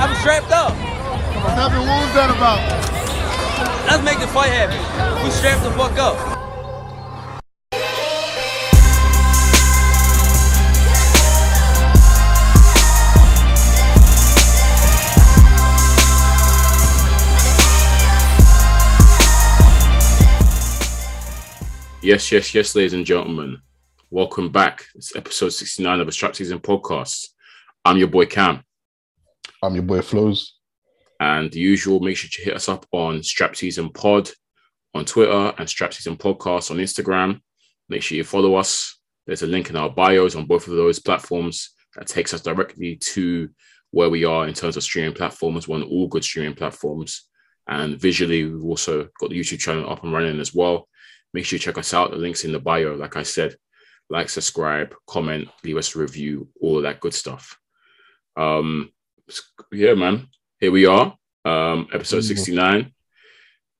I'm strapped up. Nothing. happened? What was that about? Let's make the fight happen. We strapped the fuck up. Yes, yes, yes, ladies and gentlemen. Welcome back. It's episode 69 of the Strap Season podcast. I'm your boy Cam. I'm your boy Flows. And the usual, make sure to hit us up on Strap Season Pod on Twitter and Strap Season Podcast on Instagram. Make sure you follow us. There's a link in our bios on both of those platforms that takes us directly to where we are in terms of streaming platforms. We're on all good streaming platforms. And visually, we've also got the YouTube channel up and running as well. Make sure you check us out. The link's in the bio. Like I said, like, subscribe, comment, leave us a review, all of that good stuff. Um, yeah, man. Here we are. Um, episode Mhm. 69.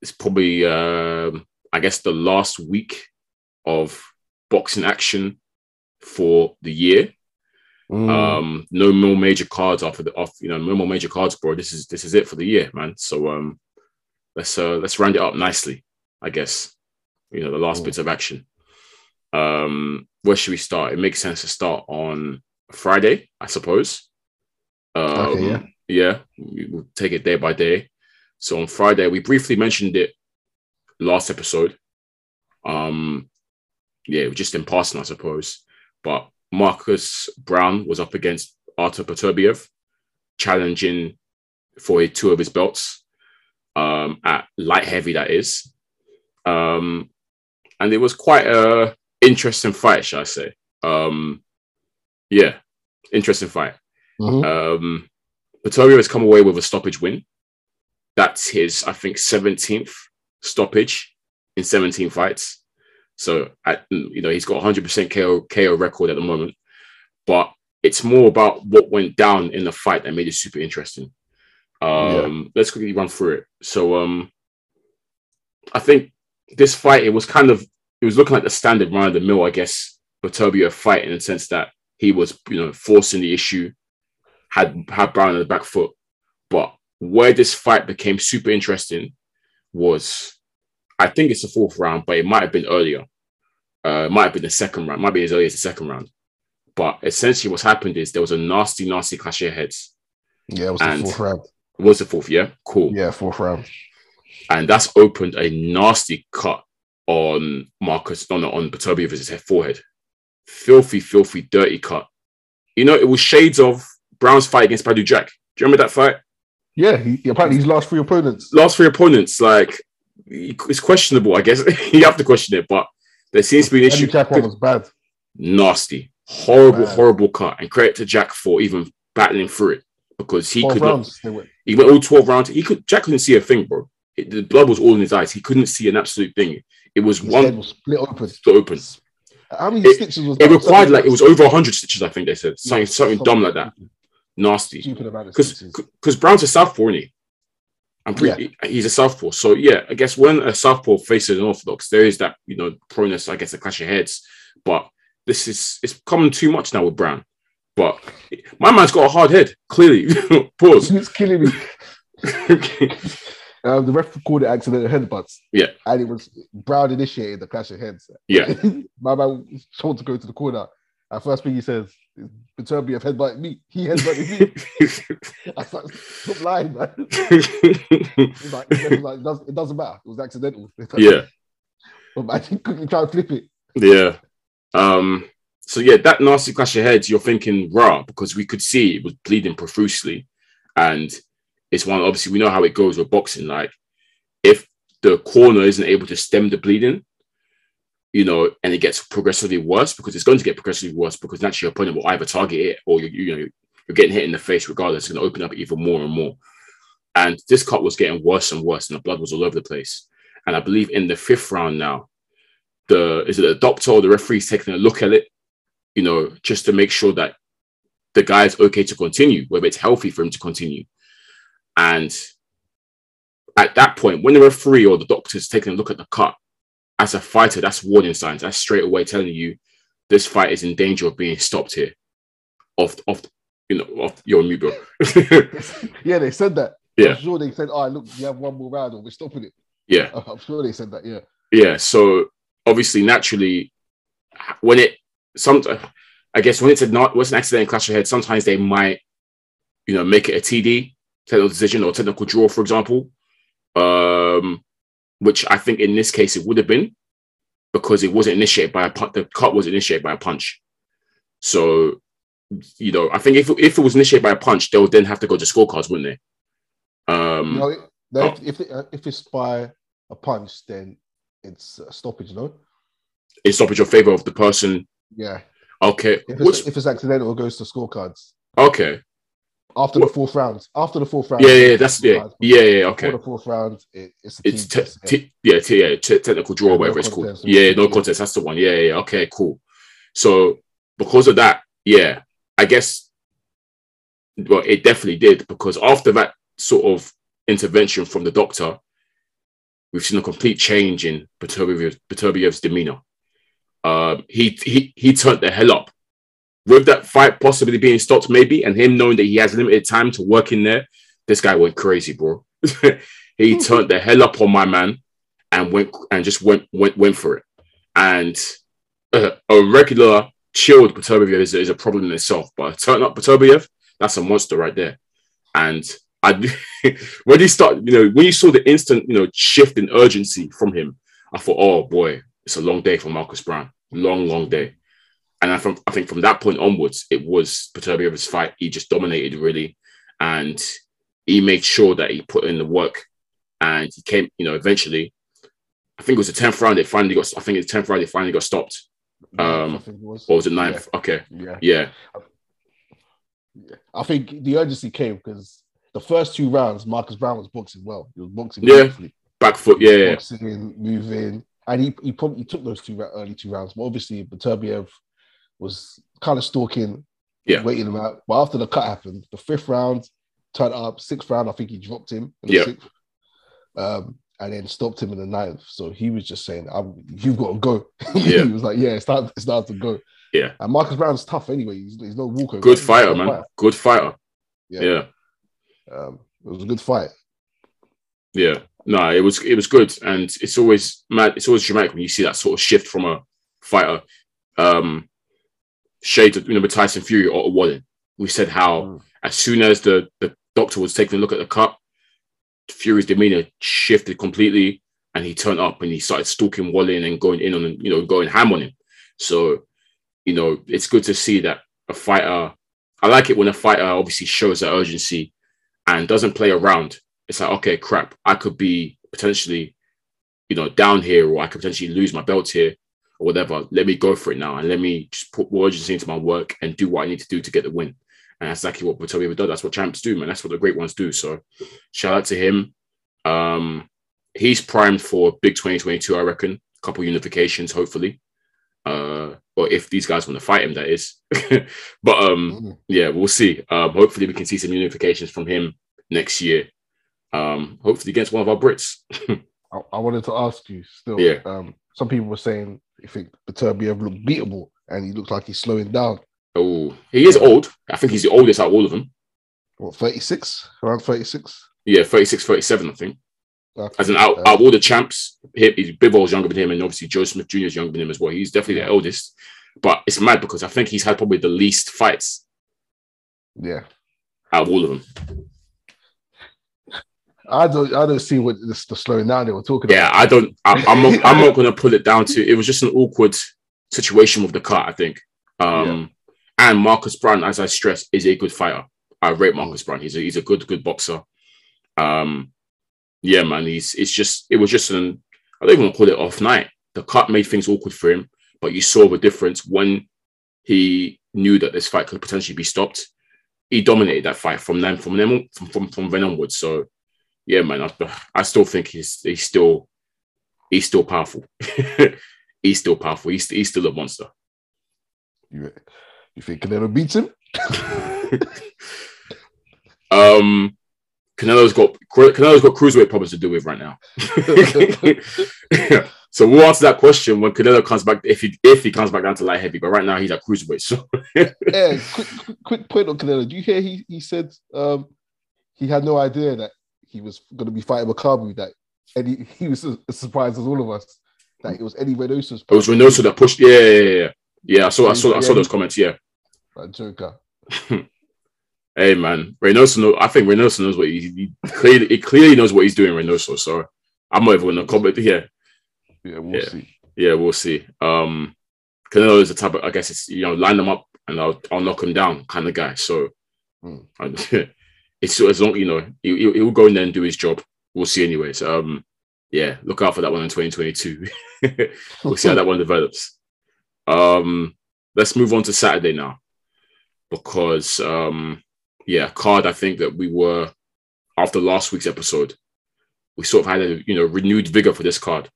It's probably um, I guess the last week of boxing action for the year. Mm. Um, no more major cards after the off, you know, no more major cards, bro. This is this is it for the year, man. So um let's uh let's round it up nicely, I guess. You know, the last Mm. bits of action. Um, where should we start? It makes sense to start on Friday, I suppose. Um, Okay, yeah. yeah, we- we'll take it day by day. So on Friday, we briefly mentioned it last episode. Um, yeah, just in passing, I suppose. But Marcus Browne was up against Artur Beterbiev, challenging for two of his belts um, at light heavy, that is. Um, and it was quite a interesting fight, shall I say? Um, yeah, interesting fight. Mhm. Um, Vittorio has come away with a stoppage win. That's his, I think, 17th stoppage in 17 fights. So, you know, he's got 100% KO, KO record at the moment. But it's more about what went down in the fight that made it super interesting. Um, Let's quickly run through it. So, um, I think this fight, it was kind of, it was looking like the standard run of the mill, I guess, Beterbiev fight in the sense that he was, you know, forcing the issue, had had Browne on the back foot. But where this fight became super interesting was, I think it's the fourth round, but it might have been earlier. Uh, it might have been the second round, might be as early as the second round. But essentially, what's happened is there was a nasty, nasty clash of heads. Yeah, it was the fourth round. It was the fourth, yeah? Cool. Yeah, fourth round. And that's opened a nasty cut on Marcus, no, no, on Beterbiev's head forehead. Filthy, filthy, dirty cut. You know, it was shades of Browne's fight against Badou Jack. Do you remember that fight? Yeah, he, apparently his last three opponents. last three opponents, like it's questionable, I guess. you have to question it, but there seems to be an issue. Jack one was bad. Nasty, horrible, Bad. horrible cut, and credit to Jack for even battling through it because he could not. rounds. Went. He went all twelve rounds. He could. Jack couldn't see a thing, bro. It, the blood was all in his eyes. He couldn't see an absolute thing. It was His one was split open. to open. How many It- stitches was It that? required like it was over hundred stitches. I think they said something something dumb like that. Nasty. Stupid amount of because because Browne's a southpaw, isn't he? I'm pretty, he's a southpaw. So yeah, I guess when a southpaw faces an orthodox, there is that you know proneness, I guess, a clash of heads. But this is it's coming too much now with Browne. But my man's got a hard head, clearly. Pause. It's killing me. Um, the ref called it accidental headbutts. Yeah. And it was Browne initiated the clash of heads. yeah, My man was told to go to the corner. And first thing he says, Beterbiev headbutted me. He headbutted me. I like, stop lying, man. He's like, like, it, doesn't, it doesn't matter. It was accidental. yeah, But man, he quickly try and flip it. yeah. Um. So yeah, that nasty clash of heads. You're thinking raw because we could see it was bleeding profusely, and it's one. Obviously, we know how it goes with boxing. Like, if the corner isn't able to stem the bleeding, you know, and it gets progressively worse because it's going to get progressively worse because naturally your opponent will either target it or you, you know you're getting hit in the face regardless. It's going to open up even more and more. And this cut was getting worse and worse, and the blood was all over the place. And I believe in the fifth round now, the is it the doctor or the referee's taking a look at it, you know, just to make sure that the guy's okay to continue, whether it's healthy for him to continue. And at that point, when the referee or the doctor's taking a look at the cut, as a fighter, that's warning signs. That's straight away telling you this fight is in danger of being stopped here. Of, of you know, off, on mute, bro. yeah, they said that. Yeah. I'm sure they said, "Oh, look, you have one more round, or we're stopping it." yeah, I'm sure they said that. Yeah. yeah. So obviously, naturally, when it some, I guess when it's a not was an accident in clash ahead, sometimes they might, you know, make it a TD technical decision or technical draw, for example. Um, which I think in this case it would have been because it wasn't initiated by a punch. The cut was initiated by a punch. So, you know, I think if if it was initiated by a punch, they would then have to go to scorecards, wouldn't they? Um, No, no, oh. if if, if it's by a punch, then it's a stoppage. No. in stoppage of favor of the person. Yeah. Okay, If which it's, if it's accidental, it goes to scorecards okay, after What- the fourth round. After the fourth round. yeah, yeah, that's yeah, yeah, yeah, okay. Before the fourth round, it, it's It's te- yeah. te- yeah, te- yeah, te- technical draw, Yeah, no whatever it's called. Yeah, no contest. That's the one. Yeah, yeah. Okay, cool. So because of that, yeah, I guess. Well, it definitely did because after that sort of intervention from the doctor, we've seen a complete change in Beterbiev, Beterbiev's demeanor. Um, he he he turned the hell up with that fight possibly being stopped, maybe, and him knowing that he has limited time to work in there. This guy went crazy, bro. he turned the hell up on my man and went and just went went went for it. And uh, a regular chilled Beterbiev is, is a problem in itself, but a turn up Beterbiev, that's a monster right there. And I when he started, you know, when you saw the instant, you know, shift in urgency from him, I thought, oh boy, it's a long day for Marcus Browne. Long, long day. And I, from, I think from that point onwards, it was Beterbiev's fight. He just dominated really. And he made sure that he put in the work. And he came, you know, eventually, I think it was the 10th round, it finally got, I think it's 10th round, it finally got stopped. Um, I think it was. Or was it ninth? Okay. Yeah. Yeah. yeah. I think the urgency came because the first two rounds, Marcus Browne was boxing well. He was boxing Yeah. beautifully. Back foot. Yeah. yeah. boxing, moving, and he, he probably took those two early two rounds. But obviously, Beterbiev was kind of stalking, Yeah. waiting him out. But after the cut happened, the fifth round turned up. Sixth round, I think he dropped him. In the Yeah. Sixth, um, and then stopped him in the ninth. So he was just saying, I'm, "You've got to go." Yeah. he was like, "Yeah, it's time. It's time to go." Yeah. And Marcus Browne's tough anyway. He's, he's no walkover. Good fighter, man. Good fighter. Yeah. yeah. Um, it was a good fight. Yeah, no, it was it was good, and it's always mad. It's always dramatic when you see that sort of shift from a fighter. Um, shade, of, you know, with Tyson Fury or Wallin. We said how Mm. as soon as the the doctor was taking a look at the cup, Fury's demeanor shifted completely, and he turned up and he started stalking Wallin and going in on him, you know, going ham on him. So, you know, it's good to see that a fighter. I like it when a fighter obviously shows that urgency and doesn't play around it's like, okay, crap, I could be potentially, you know, down here, or I could potentially lose my belt here, or whatever. Let me go for it now, and let me just put more urgency into my work and do what I need to do to get the win. And that's exactly what Vittorio does. That's what champs do, man. That's what the great ones do. So, shout out to him. Um, he's primed for big 2022, I reckon. A couple unifications, hopefully. Uh, or if these guys want to fight him, that is. but um, Mm. yeah, we'll see. Um, hopefully, we can see some unifications from him next year. Um, hopefully against one of our Brits. I, I wanted to ask you still. Yeah. Um, some people were saying you think Beterbiev looked beatable, and he looks like he's slowing down. Oh, he is old. I think he's the oldest out of all of them. What, 36? Around 36? Yeah, 36, 37, I think. As an out, out of all the champs, he- Bivol's younger than him, and obviously Joe Smith Jr. is younger than him as well. He's definitely the eldest. But it's mad because I think he's had probably the least fights yeah. out of all of them. I don't I don't see what this the slowing down they were talking about. Yeah, I don't. I, I'm not. I'm not going to put it down to. It was just an awkward situation with the cut. I think. Um, and Marcus Browne, as I stress, is a good fighter. I rate Marcus Browne. He's a he's a good good boxer. Um, yeah, man. He's it's just it was just an I don't even want to call it off night. The cut made things awkward for him, but you saw the difference when he knew that this fight could potentially be stopped. He dominated that fight from then from then from from, from then onwards. So yeah, man, I, I still think he's he's still he's still powerful. he's still powerful. He's he's still a monster. You, you think Canelo beats him? Um, Canelo's got Canelo's got cruiserweight problems to deal with right now. So we'll answer that question when Canelo comes back, if he if he comes back down to light heavy. But right now he's at cruiserweight. So yeah, quick, quick, quick point on Canelo. Do you hear he he said um, he had no idea that he was going to be fighting Makabu. That Eddie he was as surprised as all of us that it was Eddie Reynoso's. it was Reynoso that pushed. Yeah, yeah, yeah, yeah. I saw, I saw, I saw those comments. Yeah. That Joker. Hey man, Reynoso. Know, I think Reynoso knows what he, he clearly he clearly knows what he's doing. Reynoso. So I'm not even gonna comment. Yeah, Yeah, we'll Yeah. see. yeah, we'll see. Um, Canelo is the type of, I guess it's you know, line them up and I'll I'll knock him down kind of guy. So Hmm. It's as long you know he he'll, he'll go in there and do his job. We'll see, anyways. Um, yeah, look out for that one in 2022. we'll see how that one develops. Um, let's move on to Saturday now because um, yeah, card. I think that we were after last week's episode, we sort of had a you know renewed vigor for this card.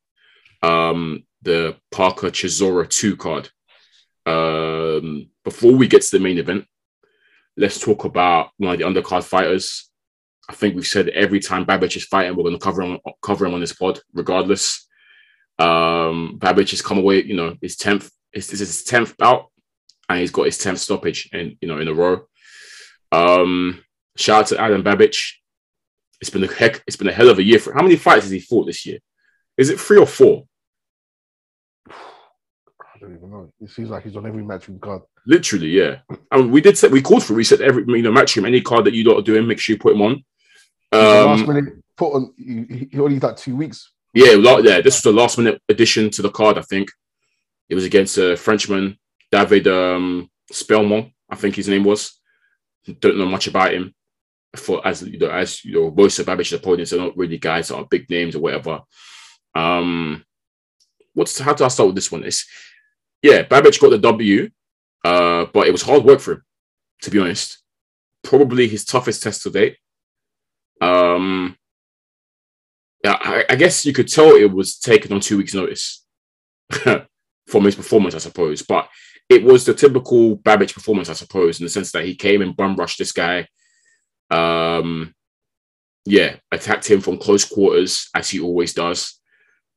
Um, the Parker Chisora two card. Um, before we get to the main event, let's talk about one of the undercard fighters. I think we've said every time Babbage is fighting, we're going to cover him, cover him on this pod, regardless. Um, has come away, you know, his tenth. This is his tenth bout, and he's got his tenth stoppage, in you know, in a row. Um, shout out to Adam Babbage. It's been a heck. It's been a hell of a year for. How many fights has he fought this year? Is it three or four? Don't even know. It seems like he's on every match we've got. Literally, yeah. Mean, we did say we called for. reset every you know match him any card that you lot are doing, make sure you put him on. last Um, minute put on. He, he only like two weeks. yeah, la- yeah. This was the last minute addition to the card. I think it was against a Frenchman, David um, Spelmont. I think his name was. Don't know much about him. For as you know, as you know, most of Babbage's opponents are not really guys that are big names or whatever. Um, what's how do I start with this one? It's yeah, Babbage got the W, uh, but it was hard work for him, to be honest. Probably his toughest test to date. Um, I, I guess you could tell it was taken on two weeks' notice from his performance, I suppose. But it was the typical Babbage performance, I suppose, in the sense that he came and bum rushed this guy. Um, yeah, attacked him from close quarters as he always does.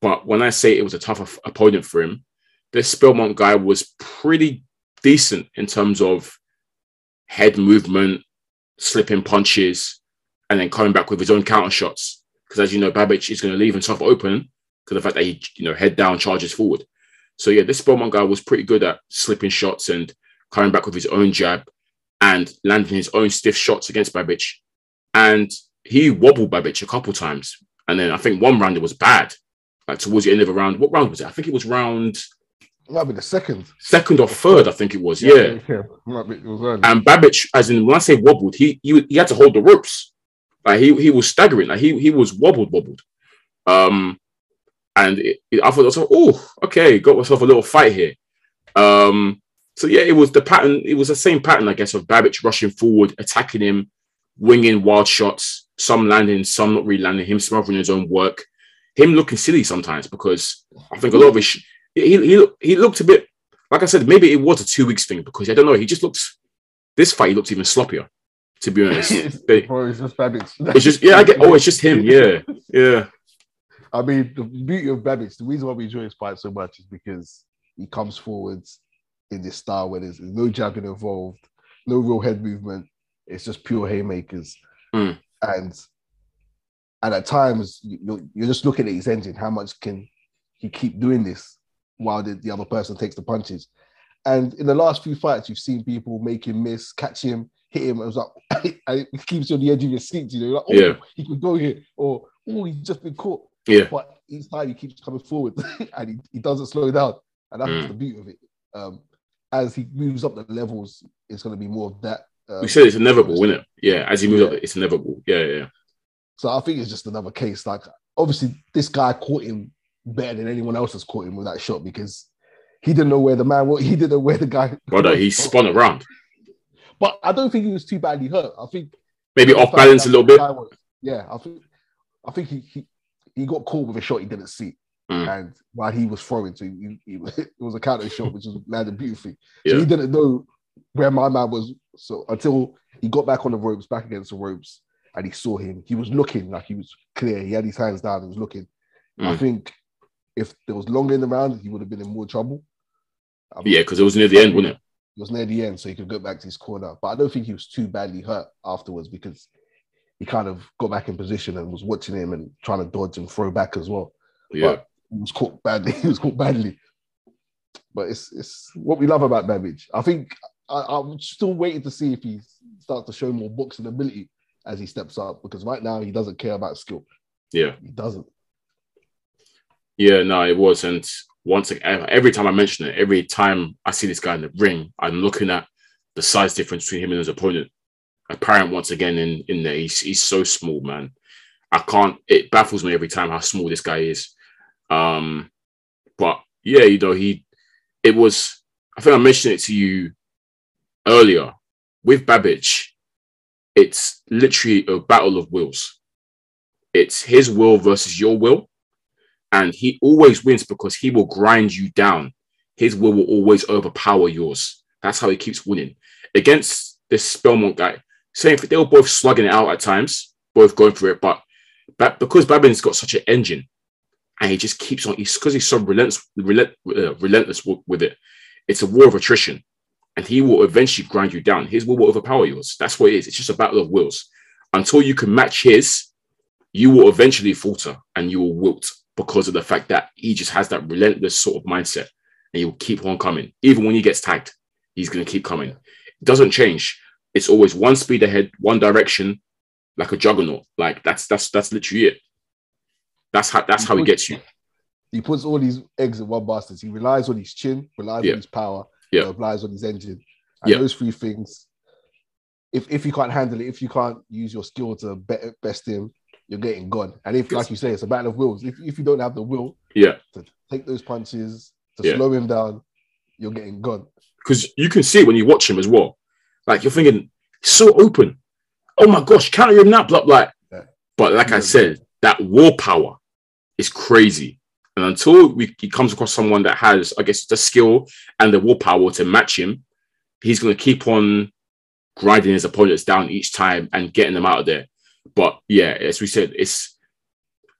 But when I say it was a tough opponent for him, this Spelmont guy was pretty decent in terms of head movement, slipping punches, and then coming back with his own counter shots. Because as you know, Babbage is going to leave himself open because of the fact that he, you know, head down charges forward. So yeah, this Spelmont guy was pretty good at slipping shots and coming back with his own jab and landing his own stiff shots against Babbage. And he wobbled Babbage a couple times. And then I think one round it was bad. Like towards the end of the round. What round was it? I think it was round might be the second. second or third, I think it was. Yeah. yeah. Might be, it was early. And Babbage, as in when I say wobbled, he he, he had to hold the ropes. Like he he was staggering. Like he he was wobbled, wobbled. Um, and it, it- I thought, I was like, oh, okay, got myself a little fight here. Um, so yeah, it was the pattern. It was the same pattern, I guess, of Babbage rushing forward, attacking him, winging wild shots, some landing, some not really landing. Him smothering his own work, him looking silly sometimes because I think a lot of his sh- he he he looked a bit like I said, maybe it was a two weeks thing because I don't know. He just looked this fight. He looked even sloppier, to be honest. They- it's just Babbage. it's just yeah, I get. Oh, it's just him. Yeah, yeah, I mean, the beauty of Babbage, the reason why we enjoy his fight so much is because he comes forwards in this style where there's no jabbing involved, no real head movement. It's just pure haymakers. Mm. And and at times you're, you're just looking at his engine. How much can he keep doing this while the, the other person takes the punches? And in the last few fights, you've seen people make him miss, catch him, hit him. It was like and it keeps you on the edge of your seat. You know, like, oh, Yeah. he could go here, or oh, he's just been caught yeah. but each time he keeps coming forward and he, he doesn't slow down. And that's Mm. the beauty of it. Um, as he moves up the levels, it's going to be more of that. Um, We said it's inevitable, isn't it? Yeah, as he moves Yeah. up, it's inevitable. Yeah, yeah, so I think it's just another case. Like, obviously, this guy caught him better than anyone else has caught him with that shot because he didn't know where the man was. He didn't know where the guy. brother. He spun around, But I don't think he was too badly hurt. I think maybe off balance a little bit. was- yeah, I think I think he, he he got caught with a shot he didn't see, Mm. and while he was throwing, to, he, he, it was a counter shot which was landed beautifully. Yeah. So he didn't know where my man was. So until he got back on the ropes, back against the ropes, and he saw him, he was looking like he was clear. He had his hands down and was looking. I Mm. think if there was longer in the round, he would have been in more trouble. Yeah, because it was near the end, wasn't it? it was near the end, so he could go back to his corner. But I don't think he was too badly hurt afterwards because he kind of got back in position and was watching him and trying to dodge and throw back as well. Yeah. But he was caught badly. he was caught badly. But it's it's what we love about Babbage. I think I, I'm still waiting to see if he starts to show more boxing ability as he steps up because right now he doesn't care about skill. Yeah. He doesn't. Yeah, no, it was. And once again, every time I mention it, every time I see this guy in the ring, I'm looking at the size difference between him and his opponent. Apparent once again in, in there. He's, he's so small, man. I can't, it baffles me every time how small this guy is. Um, but yeah, you know, he, it was, I think I mentioned it to you earlier with Babbage. It's literally a battle of wills. It's his will versus your will and he always wins because he will grind you down. His will will always overpower yours. That's how he keeps winning against this Spellmont guy. Same, thing. they were both slugging it out at times, both going for it, but but because Babbage's got such an engine, and he just keeps on. He's because he's so relentless, relent, uh, relentless with it. It's a war of attrition, and he will eventually grind you down. His will will overpower yours. That's what it is. It's just a battle of wills. Until you can match his, you will eventually falter and you will wilt because of the fact that he just has that relentless sort of mindset and he will keep on coming. Even when he gets tagged, he's going to keep coming. It doesn't change. It's always one speed ahead, one direction, like a juggernaut. Like that's that's that's literally it. That's how that's how he gets you. He puts all these eggs in one basket. He relies on his chin, relies Yeah. on his power, Yeah. relies on his engine. And Yeah. those three things, if if you can't handle it, if you can't use your skill to be- best him, you're getting gone. And if, like you say, it's a battle of wills. If, if you don't have the will Yeah, to take those punches, to Yeah. slow him down, you're getting gone. because you can see it when you watch him as well. Like you're thinking, so open. Oh my gosh, counter him now, blah blah. Yeah. But like I said, that war power is crazy. And until we, he comes across someone that has, I guess, the skill and the willpower to match him, he's going to keep on grinding his opponents down each time and getting them out of there. But yeah, as we said, it's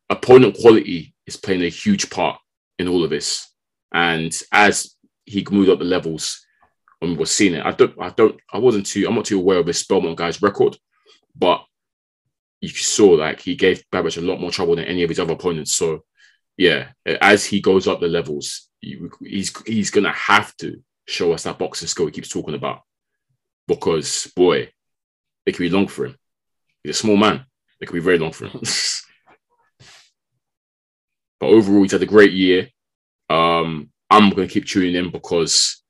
opponent quality is playing a huge part in all of this. And as he moved up the levels, and we were seeing it, I don't, I don't, I wasn't too, I'm not too aware of this Belmont guy's record, but you saw like he gave Babbage a lot more trouble than any of his other opponents. So yeah, as he goes up the levels, he's he's gonna have to show us that boxing skill he keeps talking about. Because boy, it could be long for him. He's a small man. It could be very long for him. but overall, he's had a great year. Um, I'm gonna keep tuning in because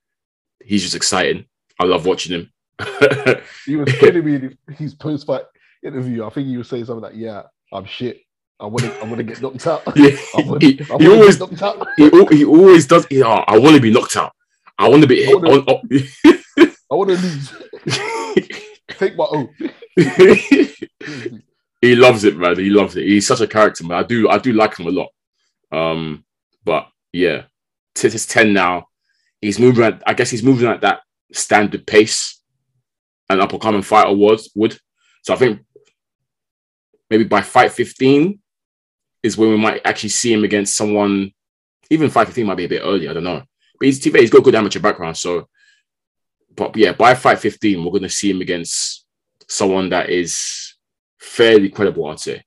he's just exciting. I love watching him. He was killing me in his post fight interview. I think he was saying something like, "Yeah, I'm shit. I want to, I want to get knocked out. yeah, I want he, to he always get knocked out. he, he always does. He, oh, I want to be knocked out. I want to be. I wanna- on- on- I want to lose. Take my oath." he loves it, man. He loves it. He's such a character, man. I do, I do like him a lot. Um, but yeah, his ten now. He's moving at. I guess he's moving at that standard pace an up and coming fighter was would. So I think maybe by fight fifteen is when we might actually see him against someone. Even fight fifteen might be a bit early. I don't know. But he's, fair, he's got good amateur background, so. But yeah, by fight fifteen, we're going to see him against someone that is fairly credible, I'd say.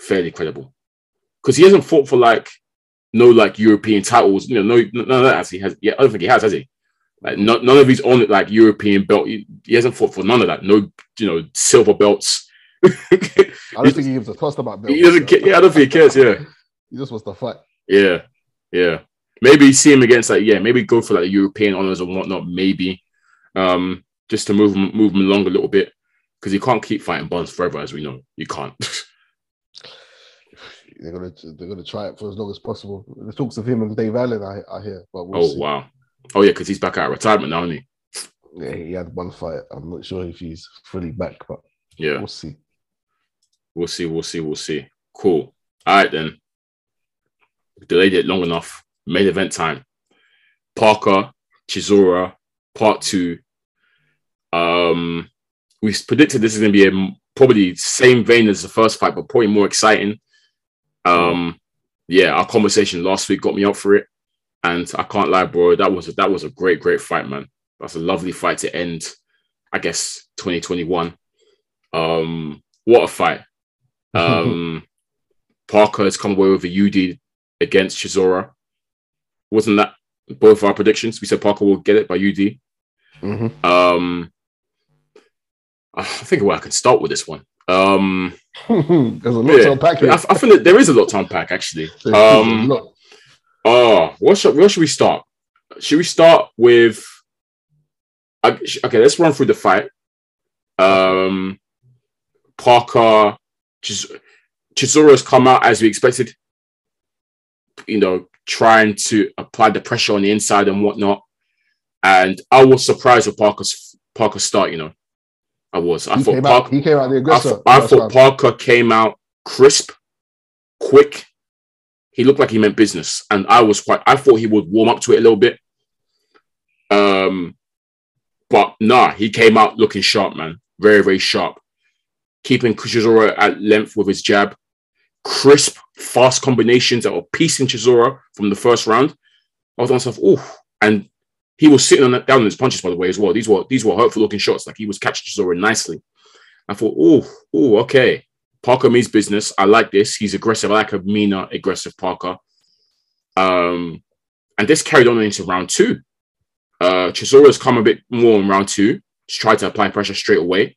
Fairly credible. Because he hasn't fought for like no like European titles, you know, no none of that he has yeah, I don't think he has, has he? Like no, none of his own like European belt. He, he hasn't fought for none of that. No, you know, silver belts. I don't think he gives a toss about Bill. he doesn't care. Yeah, I don't think he cares. Yeah. He just wants to fight. Yeah. Yeah. Maybe see him against like, yeah, maybe go for like European honors and whatnot, maybe. Um, just to move him move him along a little bit. Because you can't keep fighting Bonds forever, as we know. You can't. They're gonna, they're gonna try it for as long as possible. The talks of him and Dave Allen, I, I hear, but we'll oh see. wow. Oh yeah, because he's back out of retirement now, isn't he? Yeah, he had one fight. I'm not sure if he's fully back, but Yeah. we'll see. We'll see, we'll see, we'll see. Cool. All right then. Delayed it long enough. Main event time. Parker, Chisora, part two. Um, we predicted this is going to be a probably same vein as the first fight, but probably more exciting. Um, yeah, our conversation last week got me up for it, and I can't lie, bro. That was a, that was a great, great fight, man. That's a lovely fight to end. I guess 2021. Um, what a fight. Um, Parker has come away with a UD against Chisora. Wasn't that both our predictions? We said Parker will get it by UD. Mhm. Um, I think where I can start with this one. Um, There's a lot yeah, to unpack I. I think that there is a lot to unpack actually. Um, oh, what should, where should we start? Should we start with? Okay, let's run through the fight. Um, Parker, Chis- Chisora's come out as we expected. You know, trying to apply the pressure on the inside and whatnot. And I was surprised with Parker's Parker's start. You know, I was. I He thought Parker. out, he came out I, I thought. Parker came out crisp, quick. He looked like he meant business, and I was quite. I thought he would warm up to it a little bit. Um, but nah, he came out looking sharp, man. Very, very sharp. Keeping Chisora at length with his jab, crisp, fast combinations that were piecing Chisora from the first round. I was on myself, ooh, and he was sitting on that, down on his punches, by the way, as well. These were these were hurtful looking shots. Like he was catching Chisora nicely. I thought, oh, oh, okay. Parker means business. I like this. He's aggressive. I like a meaner, aggressive Parker. Um, and this carried on into round two. Uh, Chisora's come a bit more in round two to try to apply pressure straight away.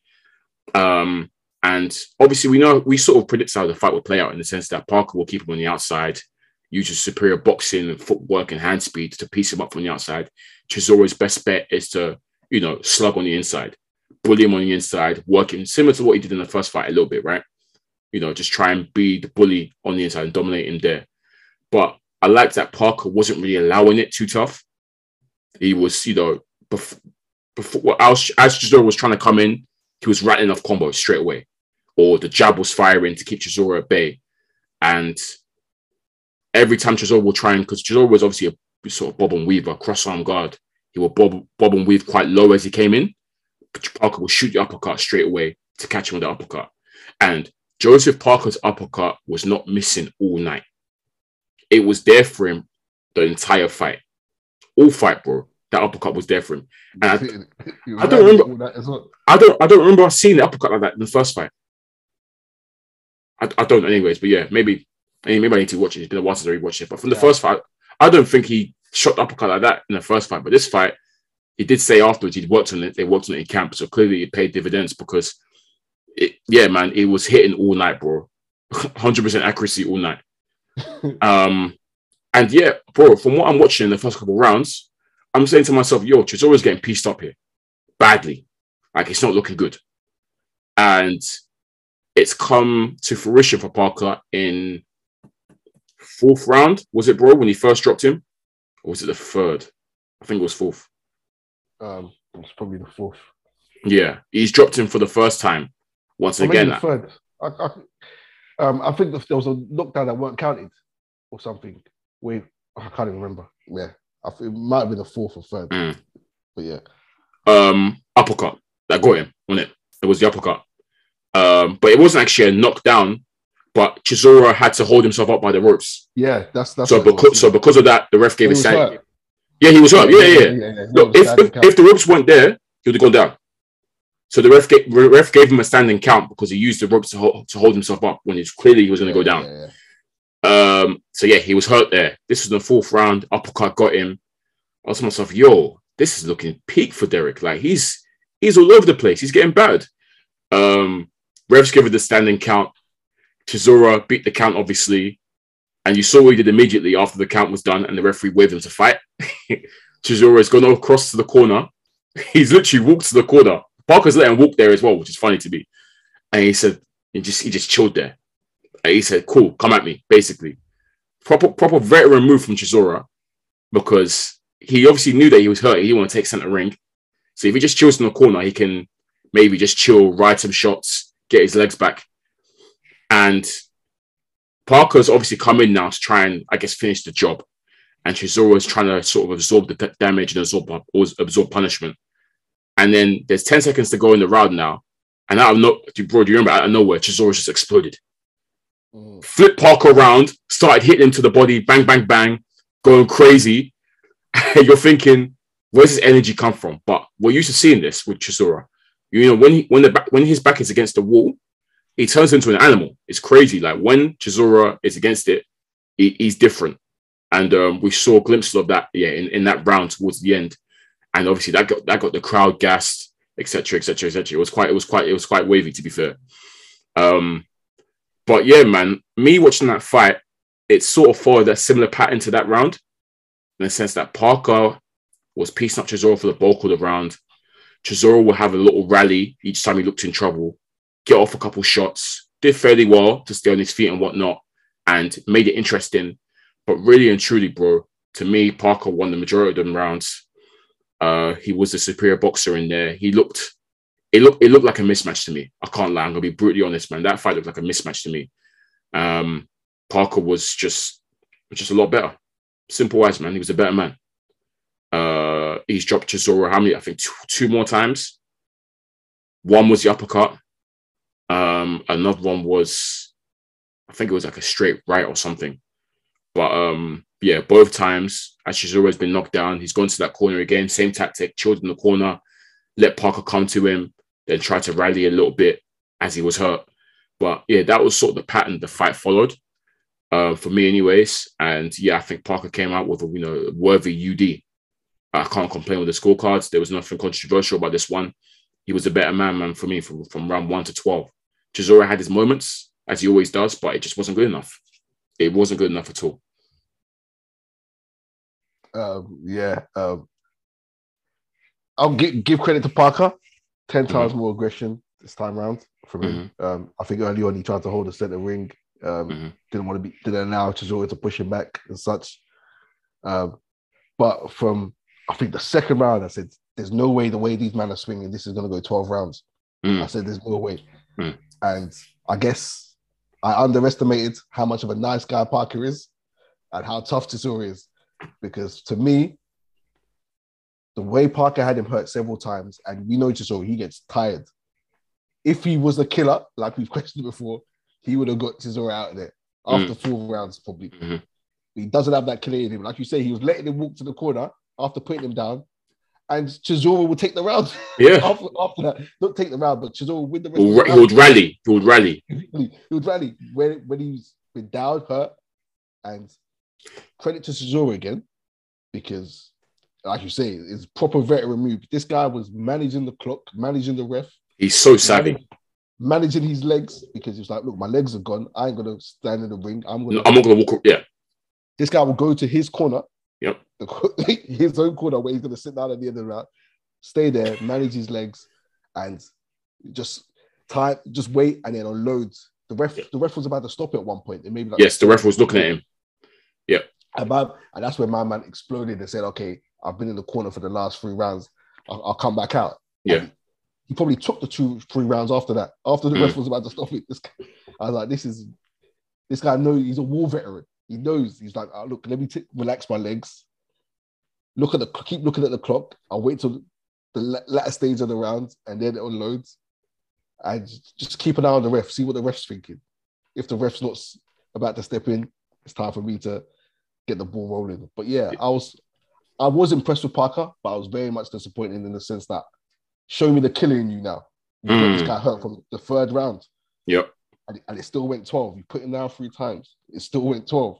Um, and obviously, we know we sort of predict how the fight will play out in the sense that Parker will keep him on the outside, use his superior boxing and footwork and hand speed to piece him up from the outside. Chisora's best bet is to, you know, slug on the inside, bully him on the inside, working similar to what he did in the first fight a little bit, right? You know, just try and be the bully on the inside and dominate him there. But I like that Parker wasn't really allowing it too tough. He was, you know, before, before well, as, as Chisora was trying to come in, he was rattling off combos straight away, or the jab was firing to keep Chisora at bay. And every time Chisora will try and, because Chisora was obviously a sort of bob and weaver, cross arm guard, he will bob, bob and weave quite low as he came in. Parker will shoot the uppercut straight away to catch him with the uppercut. And Joseph Parker's uppercut was not missing all night. It was there for him the entire fight. All fight, bro. That uppercut was there for him. And I, I don't remember- all that as well. I don't I don't remember seeing the uppercut like that in the first fight. I, I don't anyways, but yeah, maybe I mean, maybe I need to watch it. It's been a while since I rewatched it. But from the Yeah. first fight, I don't think he shot the uppercut like that in the first fight. But this fight, he did say afterwards he'd worked on it, they worked on it in camp. So clearly it paid dividends because it yeah, man, it was hitting all night, bro. 100% accuracy all night. um and yeah, bro, from what I'm watching in the first couple rounds, I'm saying to myself, yo, Chisora's getting pieced up here badly. Like it's not looking good. And it's come to fruition for Parker in fourth round. Was it, bro, when he first dropped him? Or was it the third? I think it was fourth. Um, it's probably the fourth. Yeah, he's dropped him for the first time. Once Or again, third. I, I, um, I think there was a knockdown that weren't counted or something. Wait, I can't even remember. Yeah, I think it might have been the fourth or third. Mm. But yeah, um, uppercut that got him, wasn't it? It was the uppercut. Um, but it wasn't actually a knockdown, but Chisora had to hold himself up by the ropes. yeah, that's that's. So what it was. because so because of that, the ref He gave a hurt. Yeah, he was hurt. Yeah, yeah. yeah. Look, if, if, if the ropes weren't there, he would have gone down. So the ref gave, ref gave him a standing count because he used the ropes to hold, to hold himself up when it's clearly he was going to go down. Um, so yeah, he was hurt there. This was the fourth round. Uppercut got him. I was myself, yo, this is looking peak for Derek. Like he's he's all over the place. He's getting bad. Um, refs give it the standing count. Chisora beat the count, obviously. And you saw what he did immediately after the count was done and the referee waved him to fight. Chisora has gone across to the corner. He's literally walked to the corner. Parker's let him walk there as well, which is funny to me. And he said, he just he just chilled there. And he said, "Cool, come at me." Basically, proper proper veteran move from Chisora because he obviously knew that he was hurt. He didn't want to take center ring, so if he just chills in the corner, he can maybe just chill, ride some shots, get his legs back. And Parker's obviously come in now to try and, I guess, finish the job. And Chisora's trying to sort of absorb the d- damage and absorb, absorb punishment. And then there's 10 seconds to go in the round now. And out of no, bro, do you remember out of nowhere, Chisora's just exploded. Mm. flipped Parker around, started hitting him to the body, bang, bang, bang, going crazy. You're thinking, where's this energy come from? But we're used to seeing this with Chisora. You know, when he, when the back, when his back is against the wall, he turns into an animal. It's crazy. Like when Chisora is against it, he, he's different. And um, we saw glimpses of that, yeah, in, in that round towards the end. And obviously that got that got the crowd gassed, etc., etc., etc. It was quite, it was quite, it was quite wavy to be fair. Um, but yeah, man, me watching that fight, it sort of followed a similar pattern to that round, in the sense that Parker was piecing up Chisora for the bulk of the round. Chisora will have a little rally each time he looked in trouble, get off a couple shots, did fairly well to stay on his feet and whatnot, and made it interesting. But really and truly, bro, to me, Parker won the majority of them rounds. Uh, he was the superior boxer in there. He looked, it looked, it looked like a mismatch to me. I can't lie. I'm gonna be brutally honest, man. That fight looked like a mismatch to me. Um, Parker was just, just a lot better. Simple as man. He was a better man. Uh, he's dropped Chisora how many? I think two, two more times. One was the uppercut. Um, another one was, I think it was like a straight right or something. But um, yeah, both times as Chisora has been knocked down, he's gone to that corner again. Same tactic, chilled in the corner, let Parker come to him, then try to rally a little bit as he was hurt. But yeah, that was sort of the pattern the fight followed. Uh, for me, anyways. And yeah, I think Parker came out with a you know worthy UD. I can't complain with the scorecards. There was nothing controversial about this one. He was a better man, man, for me from, from round one to 12. Chisora had his moments, as he always does, but it just wasn't good enough. It wasn't good enough at all. Um, yeah. Um, I'll give, give credit to Parker. 10 times more aggression this time round from him. Um, I think early on he tried to hold the center ring. Um, Mhm. Didn't want to be, didn't allow Chisora to push him back and such. Um, but from, I think the second round, I said, there's no way the way these men are swinging, this is going to go 12 rounds. Mm. I said, there's no way. Mm. And I guess I underestimated how much of a nice guy Parker is and how tough Chisora is. Because to me, the way Parker had him hurt several times, and we know Chisora, he gets tired. If he was a killer, like we've questioned before, he would have got Chisora out of there after four rounds, probably. Mhm. He doesn't have that killer in him. Like you say, he was letting him walk to the corner after putting him down, and Chisora would take the round. Yeah. after, after that, not take the round, but Chisora would win the rest. He would, the he would rally. He would rally. he would rally when when he's been down, hurt, and credit to Chisora again because, like you say, it's proper veteran move. This guy was managing the clock, managing the ref, He's so savvy. manag- managing his legs because he was like, "Look, my legs are gone. I ain't gonna stand in the ring. I'm gonna." No, I'm not gonna walk. Up. Yeah, this guy will go to his corner. The his own corner where he's gonna sit down at the end of the round, stay there, manage his legs, and just time, just wait, and then unload. The ref, the ref was about to stop it at one point. It maybe like yes. The ref was looking at him. And, my- and that's when my man exploded and said, "Okay, I've been in the corner for the last three rounds. I'll, I'll come back out." Yeah. And he probably took the two, three rounds after that. After the Mm. ref was about to stop it, this guy, I was like, "This is this guy knows he's a war veteran. He knows. He's like, oh, look, let me t- relax my legs. Look at the keep looking at the clock. I'll wait till the la- latter stage of the round and then it unloads. And just- keep an eye on the ref. See what the ref's thinking. If the ref's not about to step in, it's time for me to get the ball rolling. But yeah, I was I was impressed with Parker, but I was very much disappointed in the sense that show me the killer in you now. You got this Mm. guy hurt from the third round Yep. and, it- and it still went 12. You put him down three times, it still went 12.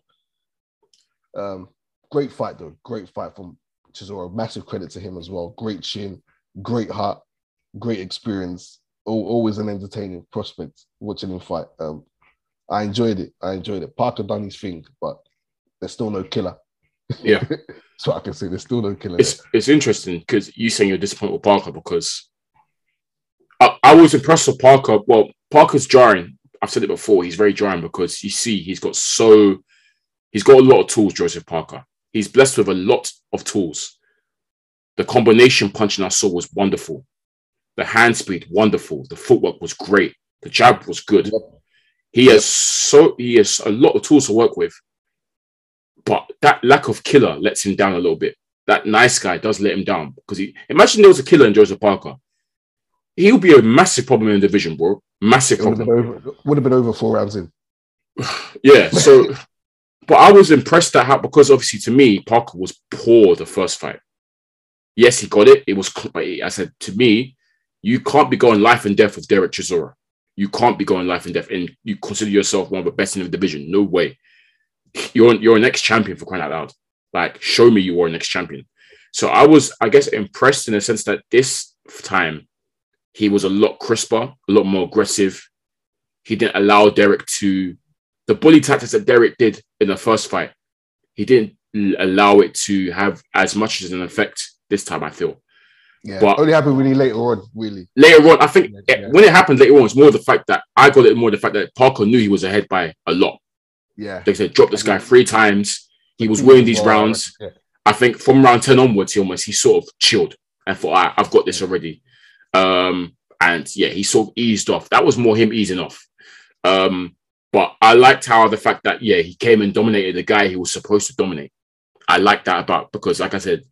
Um, great fight though, great fight from Chisora. Massive credit to him as well. Great chin, great heart, great experience. Al- Always an entertaining prospect watching him fight. Um, I enjoyed it. I enjoyed it. Parker done his thing, but there's still no killer. Yeah. so I can say there's still no killer. It's it's interesting because you saying you're disappointed with Parker because I, I was impressed with Parker. Well, Parker's jarring. I've said it before. He's very jarring because you see he's got so he's got a lot of tools. Joseph Parker. He's blessed with a lot of tools. The combination punching I saw was wonderful. The hand speed wonderful. The footwork was great. The jab was good. He has so he has a lot of tools to work with, but that lack of killer lets him down a little bit. That nice guy does let him down because he imagine there was a killer in Joseph Parker. He would be a massive problem in the division, bro. Massive It would have problem. been over. Would have been over four rounds in. Yeah, so but I was impressed at how because obviously to me Parker was poor the first fight. Yes, he got it. It was I said to me, you can't be going life and death with Derek Chisora. You can't be going life and death, and you consider yourself one of the best in the division. No way. You're you're a next champion for crying out loud. Like, show me you are a next champion. So I was, I guess, impressed in the sense that this time he was a lot crisper, a lot more aggressive. He didn't allow Derek to the bully tactics that Derek did in the first fight. He didn't allow it to have as much as an effect this time. I feel Yeah, But- only happened really later on, really. later on, I think Yeah, yeah. when it happened later on, it's more the fact that I got it more the fact that Parker knew he was ahead by a lot. Yeah. They said drop this guy three times. He was winning these rounds. Yeah. I think from round 10 onwards, he almost he sort of chilled and thought, "Ah, I've got this already. Um, and yeah, he sort of eased off. That was more him easing off. Um, but I liked how the fact that yeah, he came and dominated the guy he was supposed to dominate. I like that about because, like I said,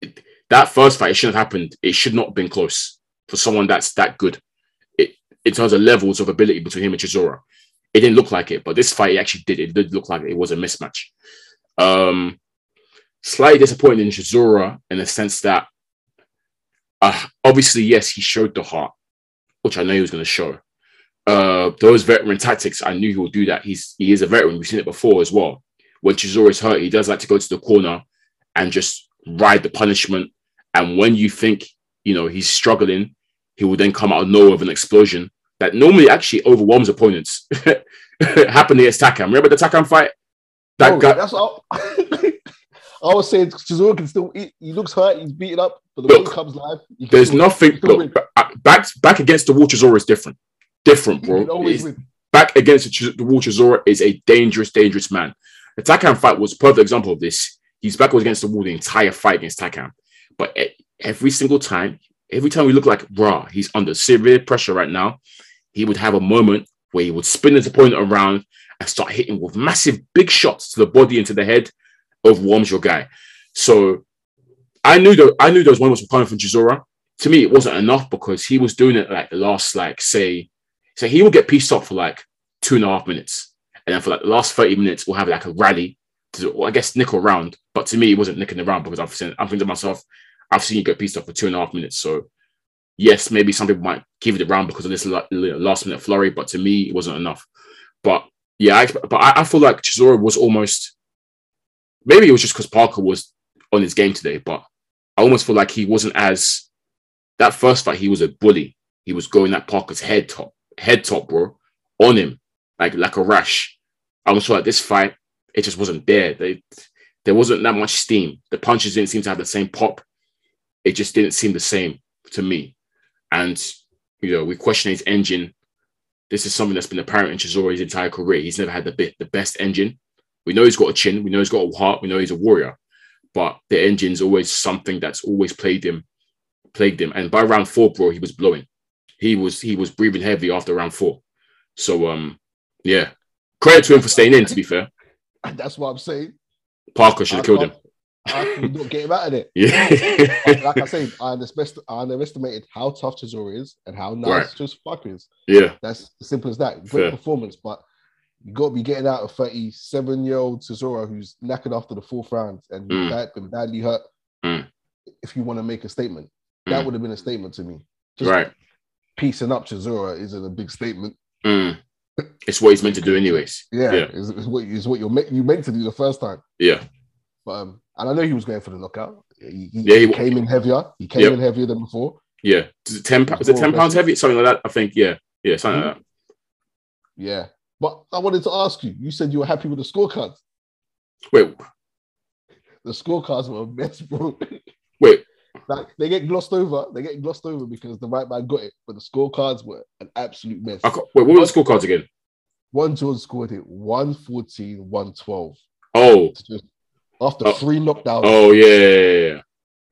it- that first fight it shouldn't have happened. It should not have been close for someone that's that good. It in terms of levels of ability between him and Chisora. It didn't look like it, but this fight it actually did. It did look like it was a mismatch. Um, slightly disappointed in Chisora in the sense that, uh, obviously, yes, he showed the heart, which I know he was going to show. Uh, those veteran tactics, I knew he would do that. He's he is a veteran. We've seen it before as well. When Chisora is hurt, he does like to go to the corner and just ride the punishment. And when you think you know he's struggling, he will then come out of nowhere with an explosion that normally actually overwhelms opponents. Happened against Takam. Remember the Takam fight? That Oh, guy, That's all. I was saying Chisora can still eat. He looks hurt. He's beaten up, but the way he comes live, There's nothing. Look, back back against the Waltazora is different. Different, bro. can always It's- win. back against the, the Waltazora is a dangerous, dangerous man. The Takam fight was a perfect example of this. He's back was against the wall the entire fight against Takam, but every single time, every time we look like raw, he's under severe pressure right now. He would have a moment where he would spin his opponent around and start hitting with massive, big shots to the body and to the head, of overwhelms your guy. So I knew that I knew those moments were coming from Chisora. To me, it wasn't enough because he was doing it like the last, like say, so he will get pieced off for like two and a half minutes, and then for like the last thirty minutes, we'll have like a rally to, well, I guess, nick around. But to me, it wasn't nicking around because I've seen, I'm thinking to myself, I've seen you get pieced off for two and a half minutes. So yes, maybe some people might give it around because of this last minute flurry, but to me, it wasn't enough. But yeah, I, but I, I feel like Chisora was almost maybe it was just because Parker was on his game today, but I almost feel like he wasn't as that first fight. He was a bully. He was going at Parker's head top, head top, bro, on him like like a rash. I'm feel like this fight, it just wasn't there. They, there wasn't that much steam. The punches didn't seem to have the same pop. It just didn't seem the same to me. And you know, we question his engine. This is something that's been apparent in Chisora's entire career. He's never had the bit the best engine. We know he's got a chin. We know he's got a heart. We know he's a warrior. But the engine's always something that's always plagued him, plagued him. And by round four, bro, he was blowing. He was he was breathing heavy after round four. So um, yeah, credit to him for staying in. To be fair, that's what I'm saying. Parker should have killed him. Can not get him out of there? Yeah, Like I said, I underest- I underestimated how tough Chisora is and how nice Right. just fuck is. yeah, That's as simple as that. Great Fair. performance, but you got to be getting out of 37 year old Chisora who's knackered after the fourth round and Mm. bad, been badly hurt. Mm. If you want to make a statement, that Mm. would have been a statement to me. Just right. Piecing up Chisora isn't a big statement. Mm. It's what he's meant to do, anyways. Yeah, Yeah. It's, it's what is what you're me- you meant to do the first time. Yeah, But um, and I know he was going for the knockout. He, he- Yeah, he he came in heavier. He came Yep. in heavier than before. yeah. Is it ten? Is it ten pounds heavy? Something like that. I think. Yeah, yeah, something like that. Yeah. But I wanted to ask you. You said you were happy with the scorecards. Wait, The scorecards were a mess, bro. wait. Like they get glossed over. They get glossed over because the right man got it. But the scorecards were an absolute mess. Wait, what were the scorecards again? One George scored it 114, 112. Oh, After Oh. three knockdowns, oh yeah, yeah, yeah,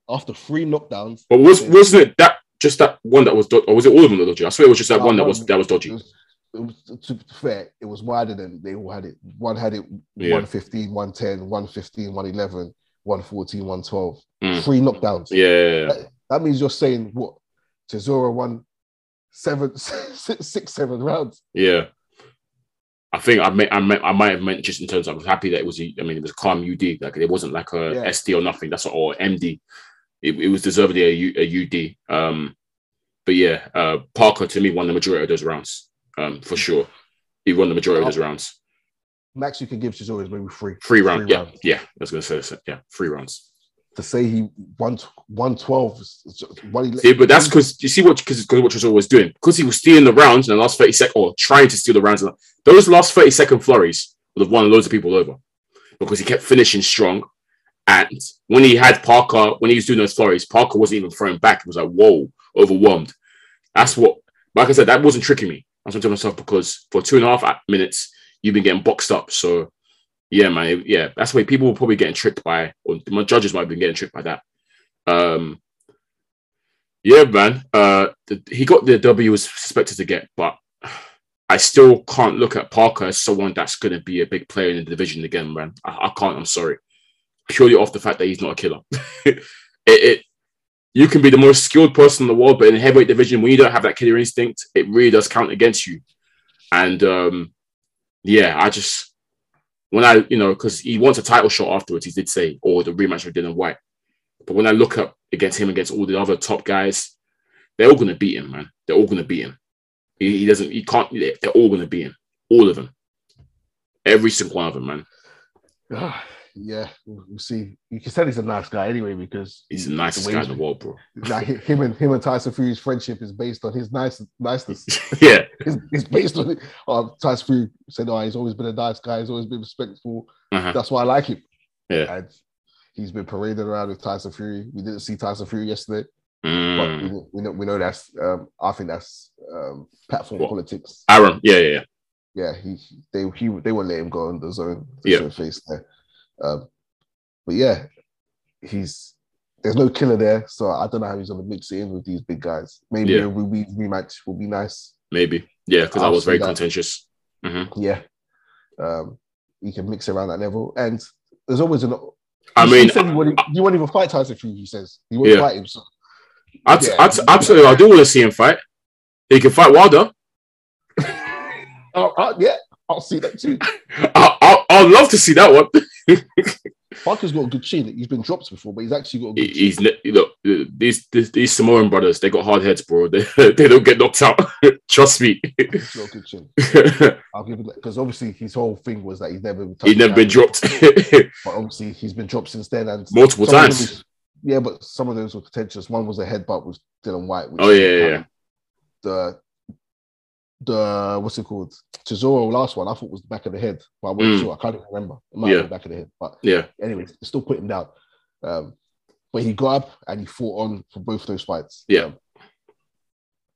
after three knockdowns, But was wasn't it that just that one that was do- or was it all of them that dodgy? I swear it was just that No, one that was that was it dodgy. was, it was to be fair, it was wider than they all had it. One had it Yeah. 115, 110, 115, 111, 114, 112. Mm. Three knockdowns. Yeah, yeah. That means you're saying what? Chisora won seven, six, six, seven rounds. yeah. I think I may, I, may, I might have meant just in terms of I was happy that it was I mean it was a calm UD like it wasn't like a Yeah. SD or nothing that's or MD it, it was deservedly a, U, a UD um but yeah uh Parker to me won the majority of those rounds um for sure he won the majority of those rounds Max, you can give Chisora is maybe three rounds Three yeah rounds. yeah I was gonna say that, yeah three rounds To say he won one twelve. See, but that's because you see what because what Tresor was doing because he was stealing the rounds in the last thirty seconds or trying to steal the rounds. Those last thirty second flurries would have won loads of people over because he kept finishing strong. And when he had Parker, when he was doing those flurries, Parker wasn't even throwing back. It was like whoa, overwhelmed. That's what. Like I said, that wasn't tricking me. I was telling myself because for two and a half minutes you've been getting boxed up. So yeah, man, yeah, that's why people were probably getting tricked by, or my judges might have been getting tricked by that. Um, yeah, man. Uh, the, he got the W he was suspected to get, but I still can't look at Parker as someone that's going to be a big player in the division again, man. I, I can't. I'm sorry, purely off the fact that he's not a killer. it, it, you can be the most skilled person in the world, but in the heavyweight division, when you don't have that killer instinct, it really does count against you. And um, yeah, I just when I you know because he wants a title shot afterwards, he did say, or the rematch with Dillian Whyte. But when I look up against him against all the other top guys, they're all to beat him, man. They're all to beat him. He, he doesn't. He can't. They're all to beat him. All of them. Every single one of them, man. Ah. Ah, yeah, we'll we'll see. You can tell he's a nice guy anyway because He's the nicest way guy in the world, bro. Like him and him and Tyson Fury's friendship is based on his nice niceness. yeah, it's, it's based on it. Uh, Tyson Fury said, "Oh, he's always been a nice guy. He's always been respectful. Uh-huh. That's why I like him." Yeah. and he's been paraded around with Tyson Fury. We didn't see Tyson Fury yesterday, but Mm. we, know- we know we know that's. Um, I think that's um, platform politics. Aaron. Yeah, yeah, yeah. Yeah, he they he they won't let him go on DAZN. Yeah. Yeah, face there. Um, but yeah, he's there's no killer there, so I don't know how he's gonna mix it in with these big guys. Maybe Yeah. a Ruiz rematch will be nice. Maybe. Yeah, because I was very that. contentious. hmm Yeah, um, he can mix around that level, and there's always an. I he mean, said he won't, he won't even fight Tyson Fury. He says he won't Yeah. fight him. So I'd, Yeah. I'd, absolutely, I do want to see him fight. He can fight Wilder. oh, oh, yeah, I'll see that too. I, I'd love to see that one. Parker's got a good chin. He's been dropped before, but he's actually got a good chin. He's ne- look these, these these Samoan brothers. They got hard heads, bro. They, they don't get knocked out. Trust me. He's got a good chin. I'll give it because obviously his whole thing was that he's never been He's never been dropped but obviously he's been dropped since then and multiple times. those- yeah, but some of those were contentious. One was a headbutt with Dillian Whyte. Which Oh, yeah, yeah, yeah. The the what's it called? Chisora last one I thought was the back of the head, but I wasn't Mm. sure. I can't even remember. It might Yeah. been the back of the head, but Yeah, anyway, still put him down. Um, but he got up and he fought on for both those fights. Yeah. Um,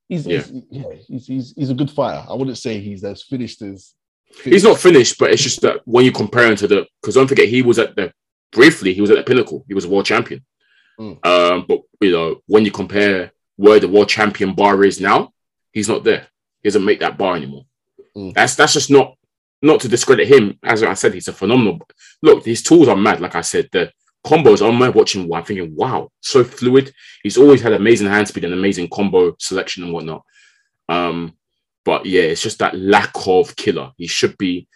he's, he's yeah, he's, he's he's a good fighter. I wouldn't say he's as finished as he's not finished, but it's just that when you compare him to the because don't forget he was at the briefly he was at the pinnacle. He was a world champion. Mm. Um, but you know when you compare where the world champion bar is now, he's not there. He doesn't make that bar anymore. Mm. That's that's just not not to discredit him. As I said, he's a phenomenal. Look, his tools are mad. Like I said, the combos. I'm watching. I'm thinking, wow, so fluid. He's always had amazing hand speed and amazing combo selection and whatnot. Um, but yeah, it's just that lack of killer. He should be.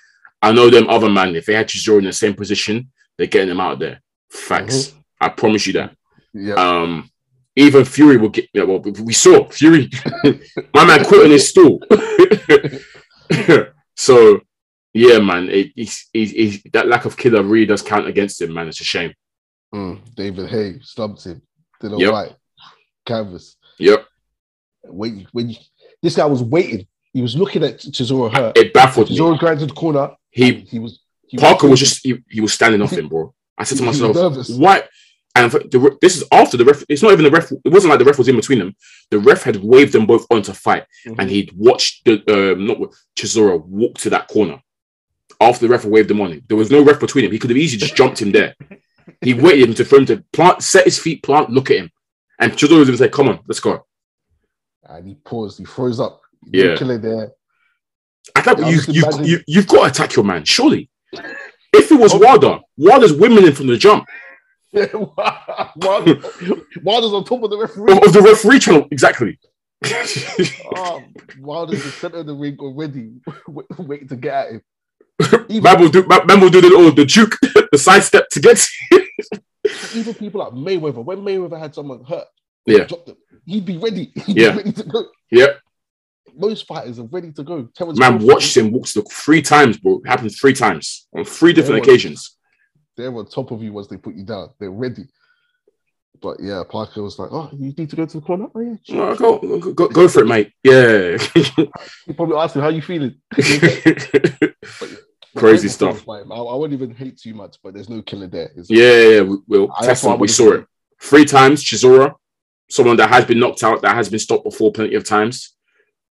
I know them other man. If they had Chisora in the same position, they're getting him out of there. Facts. I promise you that. yeah. Um, even Fury will get. Yeah, well, we saw Fury. my man quit on his stool. so yeah, man, it, he's, he's, he's, that lack of killer really does count against him, man. It's a shame. Mm, David Haye slumped him. Dillian Yep. Whyte, canvas. Yep, When, when you, this guy was waiting, he was looking at Chisora hurt. it baffled me. Chisora going to the corner. He he was he Parker was just he, he was standing off him, bro. I said to was myself, why? And the, this is after the ref. It's not even the ref. It wasn't like the ref was in between them. The ref had waved them both on to fight, Mhm. and he'd watched the um, not Chisora walk to that corner. After the ref waved them on, there was no ref between him. He could have easily just jumped him there. He waited him to for him to plant, set his feet, plant, look at him, and Chisora was going to say, "Come on, let's go." and he paused. He froze up. Yeah. No killer there. I thought I you, was you, imagining- you, you've got to attack your man, surely. If it was Wilder, women in from the jump Wilder, Wilder's on top of the referee. of, of the referee channel. Exactly. Oh, Wilder's the center of the ring already, waiting to get at him. Even, Man will do, man will do the, oh, the juke, the sidestep to get. even people like Mayweather, when Mayweather had someone hurt, Yeah. them, he'd be ready. He'd Yeah. be ready to go. Yep. Most fighters are ready to go. Terence Man watched him walk to the three times, bro. It happened three times on three different Yeah. occasions. They're on top of you once they put you down. They're ready. But yeah, Parker was like, "Oh, you need to go to the corner." Oh yeah. Oh, go, go, go, go for it, mate. Yeah. He probably asked him, "How you feeling?" Crazy stuff. I, I wouldn't even hate too much, but there's no killer there. Yeah, yeah, yeah. We, we'll I- test that's him. We saw it three times. Chisora, someone that has been knocked out, that has been stopped before plenty of times.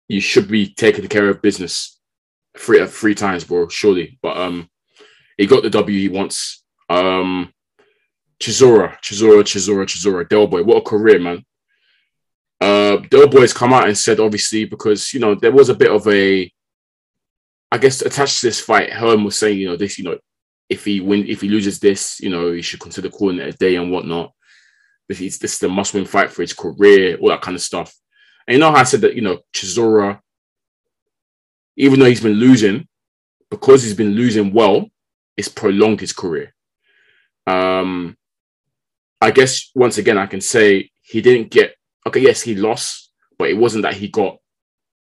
You should be taking care of business three three times, bro. Surely, but um, he got the W he wants. Um, Chisora, Chisora, Chisora, Chisora, Del Boy. What a career, man. Uh, Del Boy's come out and said, obviously, because you know there was a bit of a, I guess attached to this fight. Hearn was saying, you know, this, you know, if he win, if he loses this, you know, he should consider calling it a day and whatnot. This is this is the must win fight for his career, all that kind of stuff. And you know how I said that, you know, Chisora, even though he's been losing, because he's been losing well, it's prolonged his career. Um, I guess once again I can say he didn't get okay. Yes, he lost, but it wasn't that he got.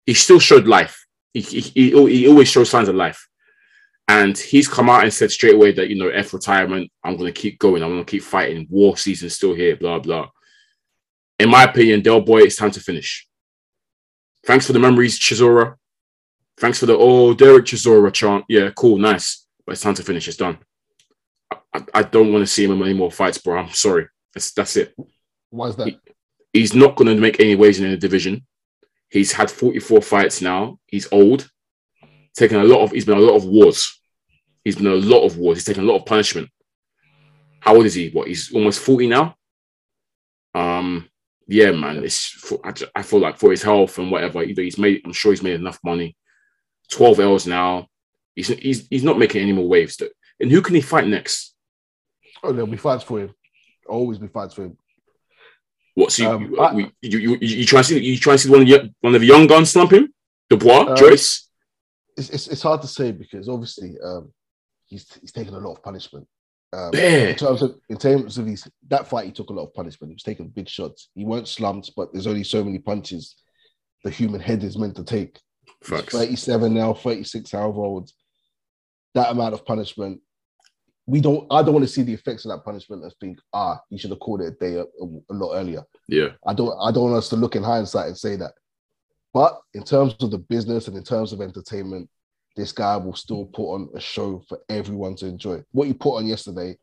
He still showed life. He he, he, he always shows signs of life. And he's come out and said straight away that, you know, F retirement, I'm going to keep going. I'm going to keep fighting. War season still here, blah, blah. In my opinion, Del Boy, it's time to finish. Thanks for the memories, Chisora. Thanks for the, oh, Derek Chisora chant. Yeah, cool, nice. But it's time to finish. It's done. I, I, don't want to see him in any more fights, bro. I'm sorry. That's, that's it. Why is that? He's not going to make any waves in the division. He's had 44 fights now. He's old. Taken a lot of, he's been a lot of wars. He's been a lot of wars. He's taken a lot of punishment. How old is he? What? He's almost 40 now. Um, yeah, man. It's for, I, ju- I feel like for his health and whatever, either he's made. I'm sure he's made enough money. 12 L's now. He's he's he's not making any more waves. Though. And who can he fight next? Oh, there'll be fights for him. Always be fights for him. What? So you, Um, you, I- you, you, you, you try to see you try to see one of the one of the young guns slump him? Dubois, Um, Joyce. It's, it's, it's hard to say because obviously um, he's he's taken a lot of punishment. Um, In terms of in terms of his that fight, he took a lot of punishment. He was taking big shots. He weren't slumped, but there's only so many punches the human head is meant to take. He's 37 now, 36 however old. That amount of punishment. We don't. I don't want to see the effects of that punishment and think, ah, you should have called it a day a, a lot earlier. Yeah, I don't I don't want us to look in hindsight and say that. But in terms of the business and in terms of entertainment, this guy will still put on a show for everyone to enjoy. What he put on yesterday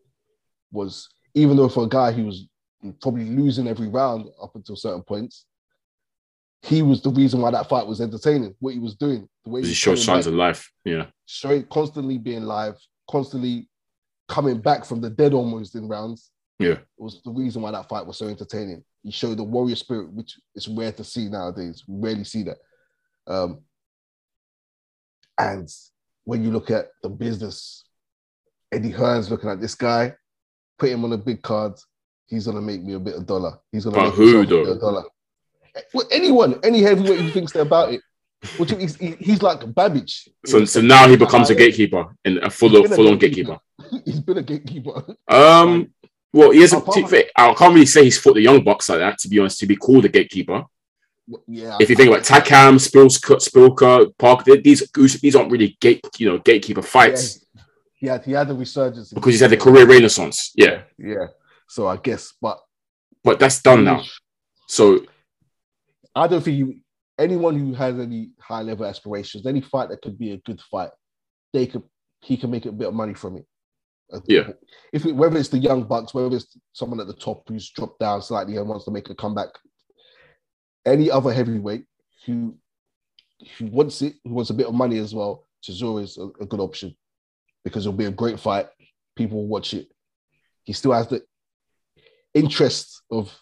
was even though for a guy who was probably losing every round up until certain points, he was the reason why that fight was entertaining. What he was doing, the way he was shows coming signs of life. Yeah, showing constantly being live, constantly coming back from the dead almost in rounds yeah, It was the reason why that fight was so entertaining. He showed the warrior spirit, which is rare to see nowadays. We rarely see that. Um, and when you look at the business, Eddie Hearn's looking at this guy, put him on a big card. He's gonna make me a bit of dollar. He's gonna But make who, a bit of dollar. Well, anyone, any heavyweight who thinks they're about it. Which he's, he's like Babbage. So, so now he becomes a gatekeeper and a full full on gatekeeper. he's been a gatekeeper. Um, well, he hasn't. I can't really say he's fought the young bucks like that. To be honest, to be called a gatekeeper. Yeah. If you think about Takam, Spilka, Spilka, Park, these these aren't really gate you know gatekeeper fights He had he had a resurgence because he's had the career renaissance. Yeah, Yeah. So I guess, but but that's done now. So I don't think you, anyone who has any high level aspirations, any fight that could be a good fight, they could he can make a bit of money from it. Uh, Yeah. If it, whether it's the young bucks, whether it's someone at the top who's dropped down slightly and wants to make a comeback, any other heavyweight who who wants it, who wants a bit of money as well, Chisora is a, a good option because it'll be a great fight. People will watch it. He still has the interest of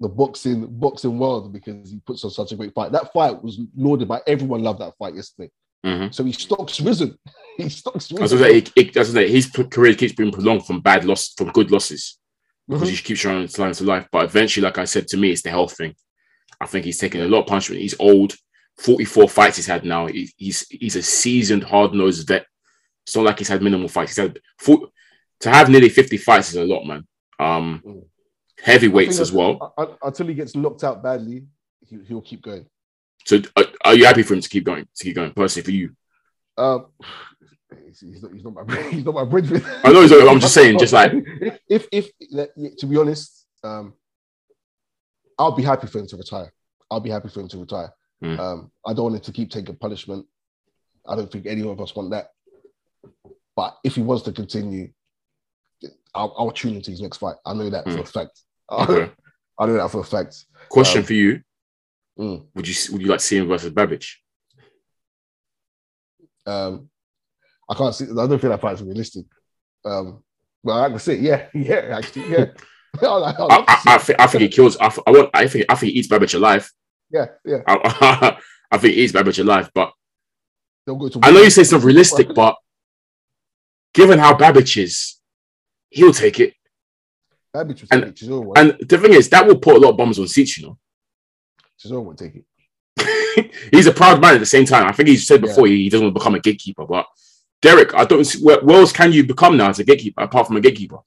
the boxing boxing world because he puts on such a great fight. That fight was lauded by everyone. Loved that fight yesterday. Mhm. So his stock's risen. His stock's risen. say, it, it, as I say, his career keeps being prolonged from bad loss from good losses because Mhm. he keeps showing signs of life. But eventually, like I said to me, it's the health thing. I think he's taking a lot of punishment. He's old, 44 fights he's had now. He, he's he's a seasoned, hard nosed vet. It's not like he's had minimal fights. He's had four, to have nearly 50 fights is a lot, man. Um, Mm. heavyweights as well. un- un- Until he gets knocked out badly, he, he'll keep going. So, uh, are you happy for him to keep going? To keep going, personally, for you? Um, he's, not, he's not my he's not my bridge. I know. he's- I'm just saying, just like if if yeah, to be honest, um, I'll be happy for him to retire. I'll be happy for him to retire. Mm. Um, I don't want him to keep taking punishment. I don't think any of us want that. But if he wants to continue, I'll, I'll tune into his next fight. I know that for Mm. a fact. Okay. I know that for a fact. question Um, for you: Mm. Would you would you like to see him versus Babbage? Um, I can't see. I don't think that fight's realistic. Um, but I can say, yeah, yeah, actually, yeah. I, I, I, think, I think he kills. I, I want. I think. I think he eats Babbage alive. yeah, yeah. I, I think he eats Babbage alive. But They'll go to. I know you say it's not realistic, but given how Babbage is, he'll take it. And- and, And the thing is, that will put a lot of bombs on seats. You know, Chisora take it. he's a proud man at the same time. I think he's said before he, he doesn't want to become a gatekeeper. But Derek, I don't. See, where, where else can you become now as a gatekeeper apart from a gatekeeper?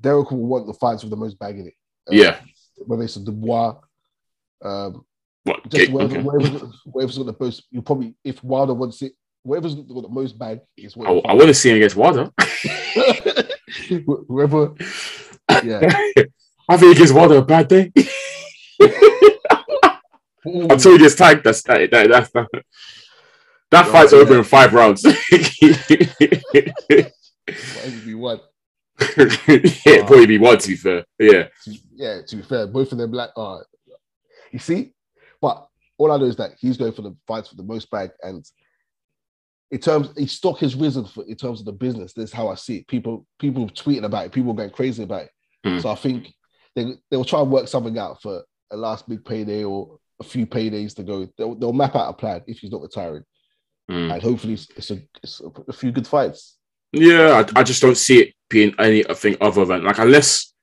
Derek will want the fights with the most bag in it. Um, Yeah. Whether it's a Dubois, um, What? just Gate, whatever, okay. whatever's, whatever's got the most. You probably, if Wilder wants it, whatever's got the most bag is what. I, I want to see him against Wilder. Whoever, yeah. I think he gives Wilder a bad day. Until he gets tagged, that's that. That, that, that, that fight's over yeah. in five rounds. Whatever be one. yeah, probably be one to be fair. Yeah, yeah, to be fair, both of them like, uh, you see, but all I know is that he's going for the fights for the most bag, and in terms, his stock has risen for in terms of the business. That's how I see it. People, people tweeting about it, people going crazy about it. Hmm. So I think they they'll try and work something out for a last big payday or a few paydays to go. They'll, they'll map out a plan if he's not retiring, Mm. and hopefully it's, a it's a, few good fights. yeah. I, I just don't see it being anything other than like unless,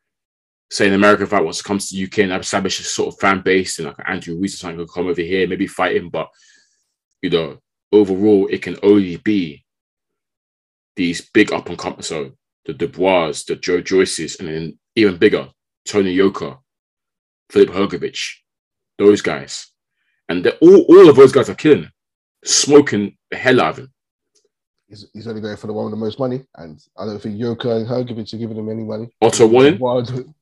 say, an American fight wants to come to the UK and establish a sort of fan base and like Andrew Reese or something could come over here, maybe fight him, but you know, overall, it can only be these big up and coming. So the Dubois, the Joe Joyces, and then even bigger, Tony Yoka, Filip Hrgovic, those guys. And all, all of those guys are killing him, smoking the hell out of him. He's, he's only going for the one with the most money, and I don't think Yoka and Hrgovic are giving him any money. Otto? Wild-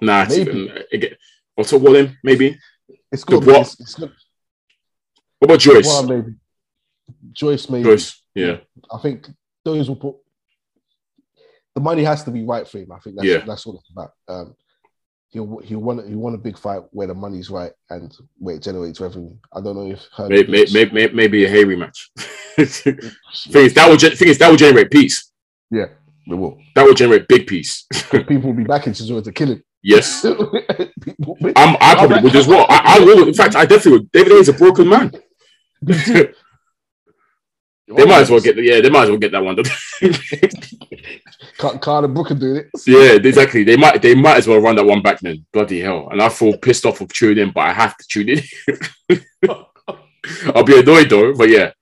Nah, it's Maybe. even, again, Otto Wallin, maybe. It's good. Dubois- It's, it's good. What about Joyce? Dubois, maybe. Joyce, maybe. Joyce, yeah. I think those will put. The money has to be right for him. I think that's Yeah. that's what it's about. Um, he'll he'll want he'll want a big fight where the money's right and where it generates revenue. I don't know if Maybe, Hrgovic- maybe, maybe, maybe a Haye rematch. thing is, that will, gen- thing is, that will generate peace. yeah, they will. That will generate big peace. People will be backing Chisora to kill him. yes. People- I'm, I probably would as well. I, I will. In fact, I definitely would. David Haye is a broken man. They might as well get. Yeah, they might as well get that one. Carter Brooker doing it. yeah, exactly. They might. They might as well run that one back then. Bloody hell! And I feel pissed off of tuning in, but I have to tune in. I'll be annoyed though. But yeah,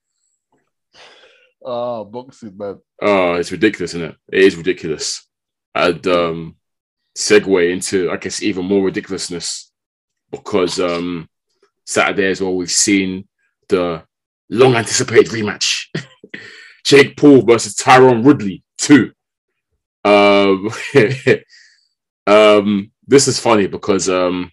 Ah, boxing man. Oh, it's ridiculous, isn't it? It is ridiculous. And um segue into I guess even more ridiculousness because um Saturday as well we've seen the long anticipated rematch. Jake Paul versus Tyron Woodley 2. Um, um this is funny because um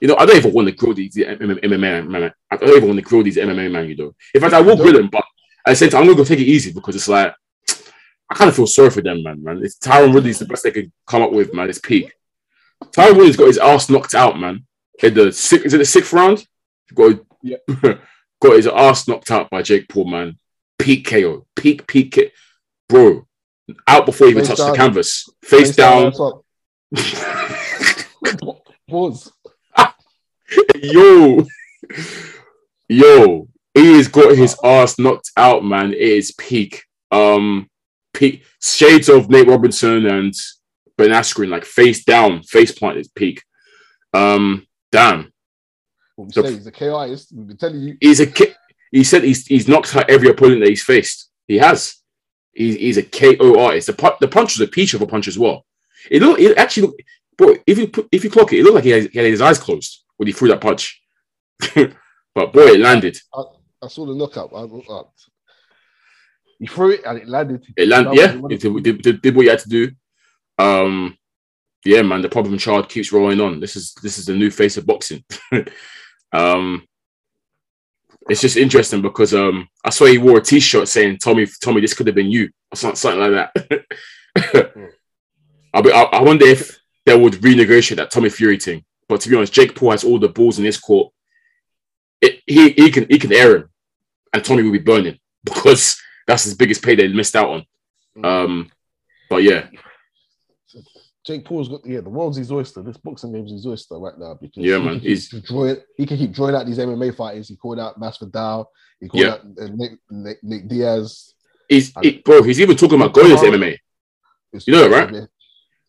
you know I don't even want to grill these MMA man. I don't even want to grill these MMA man, you know. In fact, I will grill them, but same time, I'm gonna go take it easy because it's like I kind of feel sorry for them, man. Man, it's Tyron Woodley's the best they could come up with, man. It's peak. Tyron Woodley's got his ass knocked out, man. In the sixth, is it the sixth round? Got Yeah. Got his ass knocked out by Jake Paul, man. Peak KO, peak peak, K- bro. Out before he even Face touched the canvas, face, down. hands up. Pause. yo, yo, he has got his ass knocked out, man. It is peak. Um, peak shades of Nate Robinson and Ben Askren, like face down, face plant is peak. Um, damn, What we The- say, he's a KIist. We've been telling you. He's a he said he's he's knocked out every opponent that he's faced. He has. He's, he's a KO artist. The the punch was a peach of a punch as well. It looked it actually looked, bro. If you put, if you clock it, it looked like he had, he had his eyes closed when he threw that punch. but boy, it landed. I saw the knockout. I, I, he threw it and it landed. It landed. Yeah, it did, did, did, did what you had to do. Um, yeah, man. The problem child keeps rolling on. This is this is the new face of boxing. um, it's just interesting because um, I saw he wore a T-shirt saying "Tommy, Tommy, this could have been you" or something, like that. I, be, I, I wonder if they would renegotiate that Tommy Fury thing. But to be honest, Jake Paul has all the balls in his court. It, he he can he can air him, and Tommy will be burning because that's his biggest payday he missed out on. Um, but yeah, Jake Paul's got yeah, the world's his oyster. This boxing game's his oyster right now because Yeah, he man, Can he's- drawing, he can keep drawing out these MMA fighters. He called out Masvidal. He called Yeah. out uh, Nick, Nick, Nick Diaz. he's he- bro. He's even talking about going into MMA. You know right?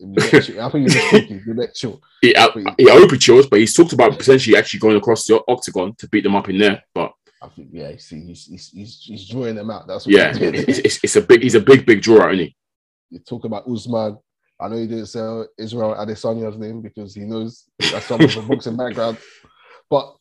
I think he's just talking. He's a chill. He, I, hope he chose, but he's talked about potentially actually going across the octagon to beat them up in there. But I think yeah, see, he's he's he's, he's drawing them out. That's what yeah, he's it's, it's, it's a big. He's a big, big drawer, isn't he? you talk about Usman. I know he didn't say Israel Adesanya's name because he knows that's someone from boxing background. But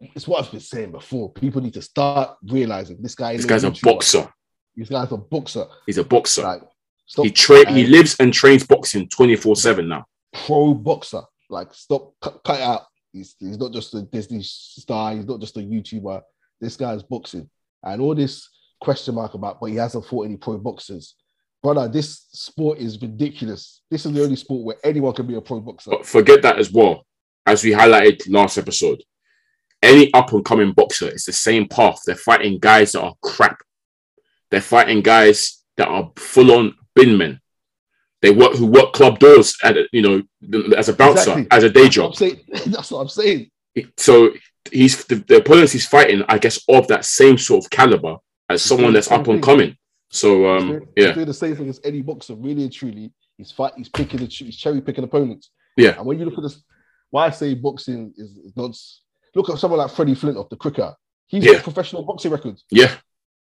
it's what I've been saying before. People need to start realizing this guy. This guy's a YouTuber. boxer. This guy's a boxer. He's a boxer. Like stop. He train. He lives and trains boxing twenty four seven now. pro boxer. Like stop. Cut, cut out. He's, he's not just a Disney star. He's not just a YouTuber. This guy's boxing, and all this question mark about, but he hasn't fought any pro boxers. Brother, this sport is ridiculous. This is the only sport where anyone can be a pro boxer. But forget that as well. As we highlighted last episode, any up and coming boxer is the same path. They're fighting guys that are crap. They're fighting guys that are full on bin men. They work who work club doors at you know as a bouncer Exactly. as a day job. Saying. That's what I'm saying. So he's the, the opponents he's fighting, I guess, of that same sort of caliber as someone that's up and coming. So He's um, doing, he's yeah, doing the same thing as any boxer, really and truly. He's fight. He's picking the he's cherry picking opponents. Yeah. And when you look at this, why I say boxing is, is not. Look at someone like Freddie Flintoff, the cricketer. He's Yeah. got professional boxing records. yeah.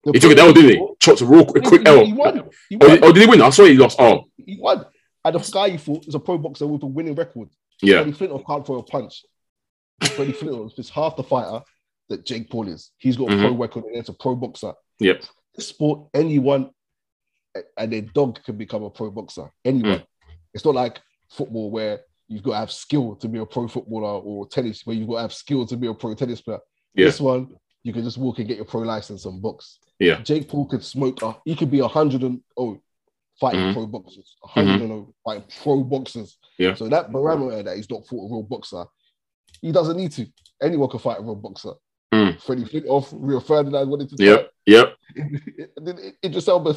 The He took it down, didn't he? Chopped a real quick, quick He, L. he won. He Oh, won. did- oh, did he win? I saw he lost. Oh, He won. And the guy he fought is a pro boxer with a winning record. yeah, Freddie Flintoff can't throw a punch. Freddie Flintoff is half the fighter that Jake Paul is. He's got a pro record and it's a pro boxer. yep, sport, anyone and their dog can become a pro boxer. Anyone. Mm. It's not like football where you've got to have skill to be a pro footballer or tennis where you've got to have skill to be a pro tennis player. Yeah. This one, you can just walk and get your pro license and box. Yeah. Jake Paul could smoke. Uh, he could be a hundred and oh, fighting Mhm. pro boxers. A 100 and oh, fighting pro boxers. Yeah. So that barometer that he's not fought a real boxer, he doesn't need to. Anyone can fight a real boxer. Mm. Freddie Flintoff, Rio Ferdinand wanted to yep, yep. then Idris Elba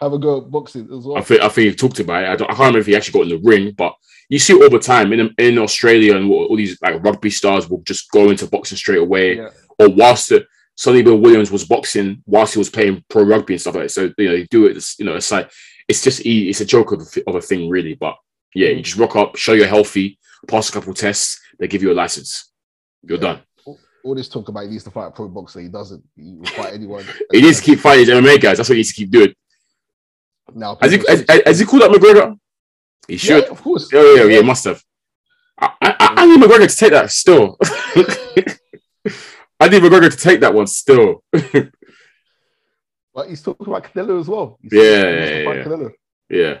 have a go at boxing as well? I think I think he talked about it. I, don't, I can't remember if he actually got in the ring, but you see it all the time in in Australia and all these like rugby stars will just go into boxing straight away. Yeah. Or whilst the, Sonny Bill Williams was boxing whilst he was playing pro rugby and stuff like that. So you know, you do it. You know, it's like it's just it's a joke of a, of a thing, really. But yeah, you mm. just rock up, show you're healthy, pass a couple tests, they give you a license. You're done. All this talk about he needs to fight a pro boxer, he doesn't. He will fight anyone. He needs to keep fighting his MMA guys. That's what he needs to keep doing. now. Has he, has, has he called up McGregor? He yeah, should. of course. Yeah, yeah, yeah, must have. I, I, I need McGregor to take that still. I need McGregor to take that one still. But he's talking about Canelo as well. He Yeah, said he wants to yeah, yeah. Canelo. Yeah,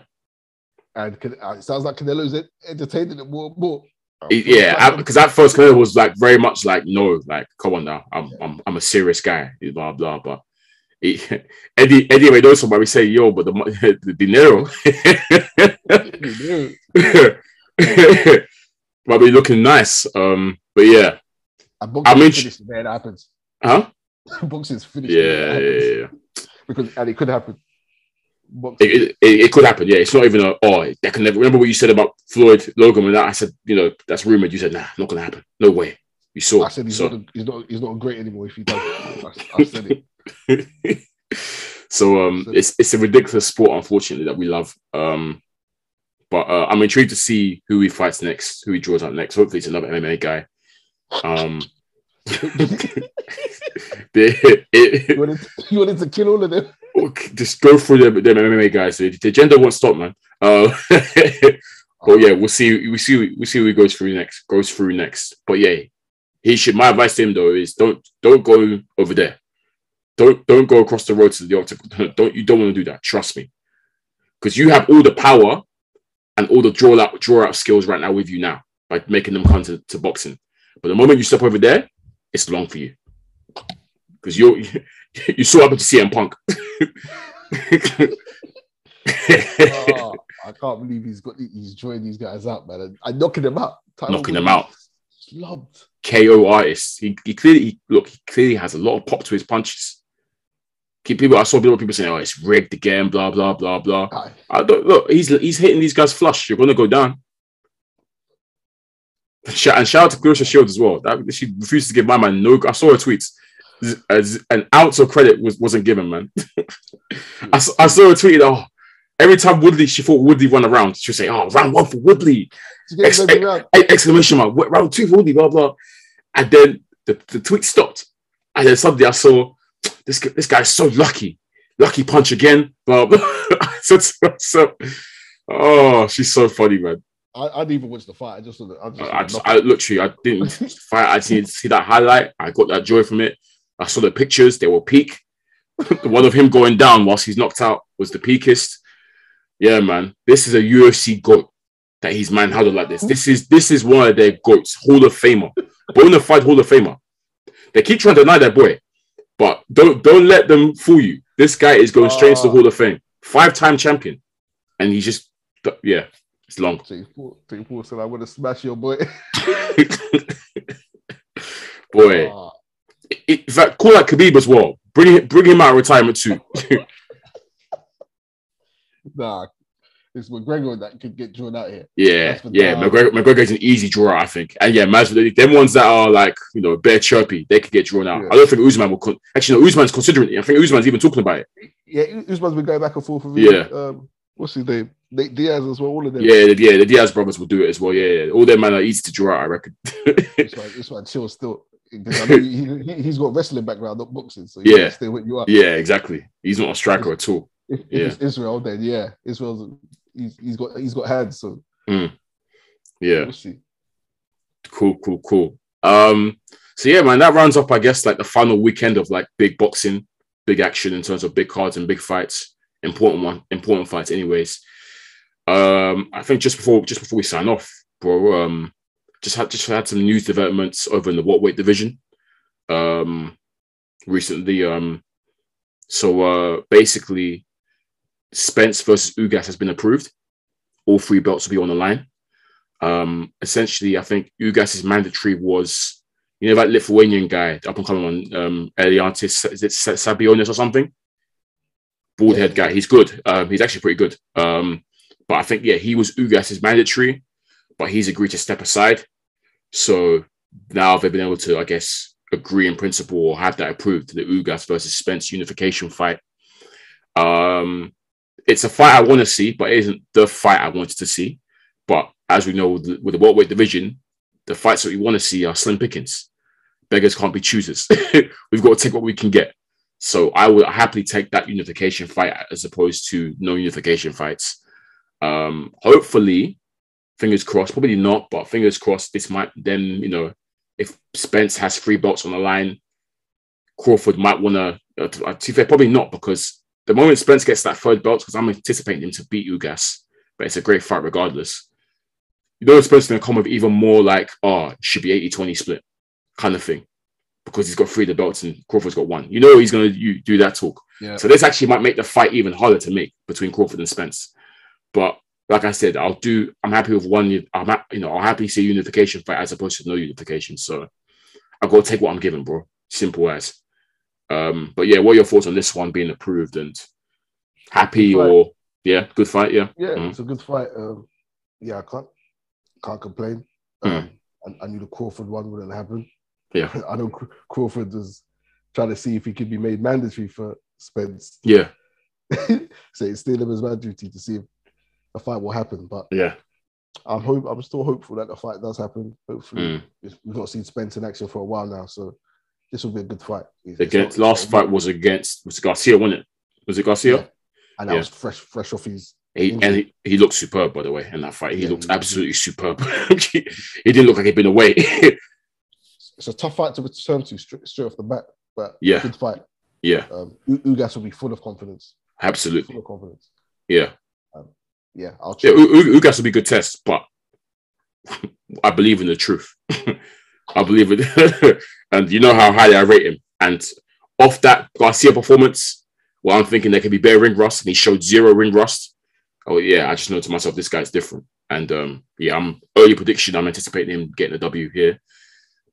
And uh, it sounds like Canelo's en- entertaining it more and more. He- yeah. Because at first, Canelo was like very much like, no, like, come on now, I'm, I'm, I'm a serious guy, blah blah. But he, Eddie, Eddie Reynoso might saying, yo, but the, the dinero might be looking nice. Um, but yeah, And boxing's I mean- finished the day that happens. huh? boxing's finished. Yeah, yeah, yeah. yeah. Because and it could happen. It, it, it could happen. Yeah, it's not even a oh that can never. Remember what you said about Floyd Logan and that? I said you know that's rumored. You said nah, not gonna happen. No way. You saw. I said he's, so, not, he's not he's not great anymore if he does. I, I said it. so um, it's it's a ridiculous sport, unfortunately, that we love. Um, but uh, I'm intrigued to see who he fights next, who he draws out next. Hopefully, it's another MMA guy. Um, the, it, You wanted, you wanted to kill all of them. just go through them, them MMA guys. The, the agenda won't stop, man. Uh, but yeah, we'll see. We see. We see who goes through next. Goes through next. But yeah, he should. My advice to him though is don't don't go over there. Don't don't go across the road to the octagon. Don't you don't want to do that. Trust me, because you have all the power and all the draw out draw out skills right now with you now by making them come to, to boxing. But the moment you step over there, it's long for you because you you saw up to CM Punk. Oh, I can't believe he's got he's joined these guys out, man. And, and knocking them out. Tyler Knocking them out. Slumped. KO artist. He, he clearly he, look. He clearly has a lot of pop to his punches. Keep people. I saw people people saying, "Oh, it's rigged again." Blah blah blah blah. Aye. I don't look. He's he's hitting these guys flush. You're gonna go down. And shout out to Claressa Shields as well. That she refused to give my man no. I saw her tweets. As uh, an ounce of credit was wasn't given, man. I, I, saw her tweet. Oh, every time Woodley, she thought Woodley run around. She would say, "Oh, round one for Woodley." Ex- Ex- exclamation mark, round two for Woodley, blah, blah. And then the, the tweet stopped. And then suddenly I saw this, guy- this guy's so lucky. Lucky punch again, blah, blah. so, so, so- oh, she's so funny, man. I, I didn't even watch the fight. I just. I just, I, just. I literally, I didn't fight. I to see that highlight. I got that joy from it. I saw the pictures, they were peak. the one of him going down whilst he's knocked out was the peakest. Yeah, man. This is a UFC goat that he's manhandled like this. This is this is one of their goats, Hall of Famer, bona fide Hall of Famer. They keep trying to deny that boy, but don't don't let them fool you. This guy is going straight into the Oh. Hall of Fame, five time champion, and he's just yeah, it's long. Jake Paul, Jake Paul said, "I want to smash your boy." boy. Ah, in fact, call that Khabib as well. Bring him, bring him out of retirement too. nah, it's McGregor that could get drawn out here. yeah, yeah. damn. McGregor, McGregor's an easy draw, I think. And yeah, Masvidal, them ones that are like you know bare chirpy, they could get drawn out. Yeah. I don't think Usman will. Con- Actually, no, Usman's considering it. I think Usman's even talking about it. Yeah, Usman's been going back and forth with Yeah. Um, what's his name? Nate Diaz as well. All of them. Yeah, the, yeah. The Diaz brothers will do it as well. Yeah, yeah. all their man are easy to draw out. I reckon. This one chill still. I know he, he's got wrestling background, not boxing. So Yeah. yeah, stay what you are. yeah, exactly. He's not a striker at all. If, if Yeah. it's Israel, then yeah, Israel's he's, he's got he's got hands. So Yeah, we'll see. cool, cool, cool. Um, so yeah, man, that rounds up, I guess, like the final weekend of like big boxing, big action in terms of big cards and big fights. Important one, important fights, anyways. Um, I think just before just before we sign off, bro, um, just had just had some news developments over in the what weight division. Um, recently, um, so uh, basically, Spence versus Ugas has been approved. All three belts will be on the line. Um, essentially, I think Ugas's mandatory was, you know, that Lithuanian guy, up and coming one, um, Eliantis, is it Stanionis or something? Bald head guy. He's good. Um, he's actually pretty good. Um, but I think, yeah, he was Ugas's mandatory, but he's agreed to step aside. So now they've been able to, I guess, agree in principle or have that approved the Ugas versus Spence unification fight. Um, it's a fight I want to see, but it isn't the fight I wanted to see. But as we know, with the, with the division, the fights that we want to see are slim pickings. Beggars can't be choosers. We've got to take what we can get. So I would happily take that unification fight as opposed to no unification fights. Um, hopefully, fingers crossed, probably not, but fingers crossed, this might then, you know, if Spence has three belts on the line, Crawford might want to, uh, to be fair, probably not, because the moment Spence gets that third belt, because I'm anticipating him to beat Ugas, but it's a great fight regardless. You know, Spence is going to come with even more like, oh, it should be 80 20 split kind of thing, because he's got three of the belts and Crawford's got one. You know, he's going to do that talk. Yeah. So this actually might make the fight even harder to make between Crawford and Spence. But like I said, I'll do. I'm happy with one. I'm ha- you know I'll happily see unification fight as opposed to no unification. So I've got to take what I'm given, bro. Simple as. Um, but yeah, what are your thoughts on this one being approved and happy or yeah, good fight? Yeah, Yeah, Mhm. it's a good fight. Um, yeah, I can't can't complain. Mm. Um, I, I knew the Crawford one wouldn't happen. Yeah. I know Crawford was trying to see if he could be made mandatory for Spence. yeah, so it's still in his mandatory to see if a fight will happen. But yeah, I'm hope I'm still hopeful that the fight does happen. Hopefully, Mm. We've not seen Spence in action for a while now, so this will be a good fight. It's- Against not- last fight was against was Garcia, wasn't it? Was it Garcia? Yeah. and that yeah. was fresh, fresh off his. He, Injury. and he, he looked superb, by the way, in that fight. He Yeah, looked absolutely superb. he, he didn't look like he'd been away. It's a tough fight to return to straight, straight off the bat, but Yeah. good fight. yeah, Um, U- Ugas will be full of confidence. absolutely. Full of confidence. Yeah. Yeah, I'll Yeah, check. U- U- Ugas will be a good test, but I believe in the truth. I believe it. and you know how highly I rate him. And off that Garcia performance, well, I'm thinking there could be better ring rust, and he showed zero ring rust. Oh, yeah, I just know to myself, this guy's different. And um, yeah, I'm early prediction. I'm anticipating him getting a W here.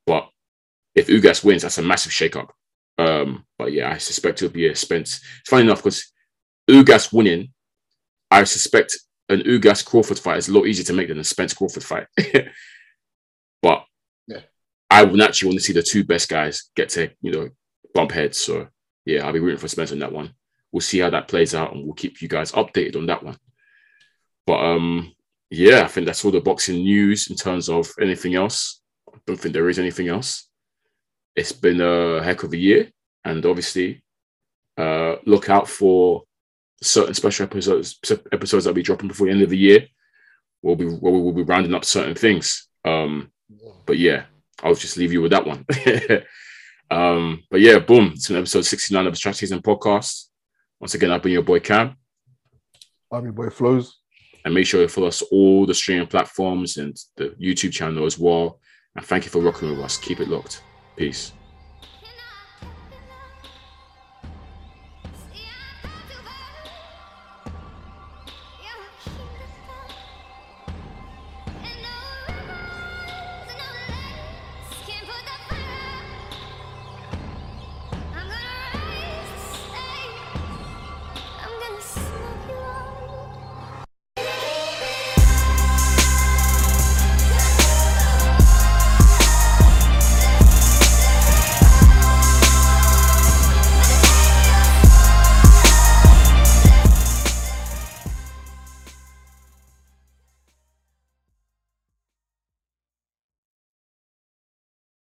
But if Ugas wins, that's a massive shakeup. Um, but yeah, I suspect it'll be a Spence. It's funny enough because Ugas winning, I suspect an Ugas Crawford fight is a lot easier to make than a Spence Crawford fight. but Yeah. I would naturally want to see the two best guys get to, you know, bump heads. So yeah, I'll be rooting for Spence on that one. We'll see how that plays out and we'll keep you guys updated on that one. But um, yeah, I think that's all the boxing news in terms of anything else. I don't think there is anything else. It's been a heck of a year, and obviously, uh, look out for certain special episodes episodes that'll be dropping before the end of the year. We'll be where we will be rounding up certain things. Um, but yeah, I'll just leave you with that one. um, but yeah, boom, it's been episode 69 of the Strategies and Podcast. Once again, I've been your boy Cam. I'm your boy Flows. and make sure you follow us all the streaming platforms and the YouTube channel as well. And thank you for rocking with us. Keep it locked. Peace.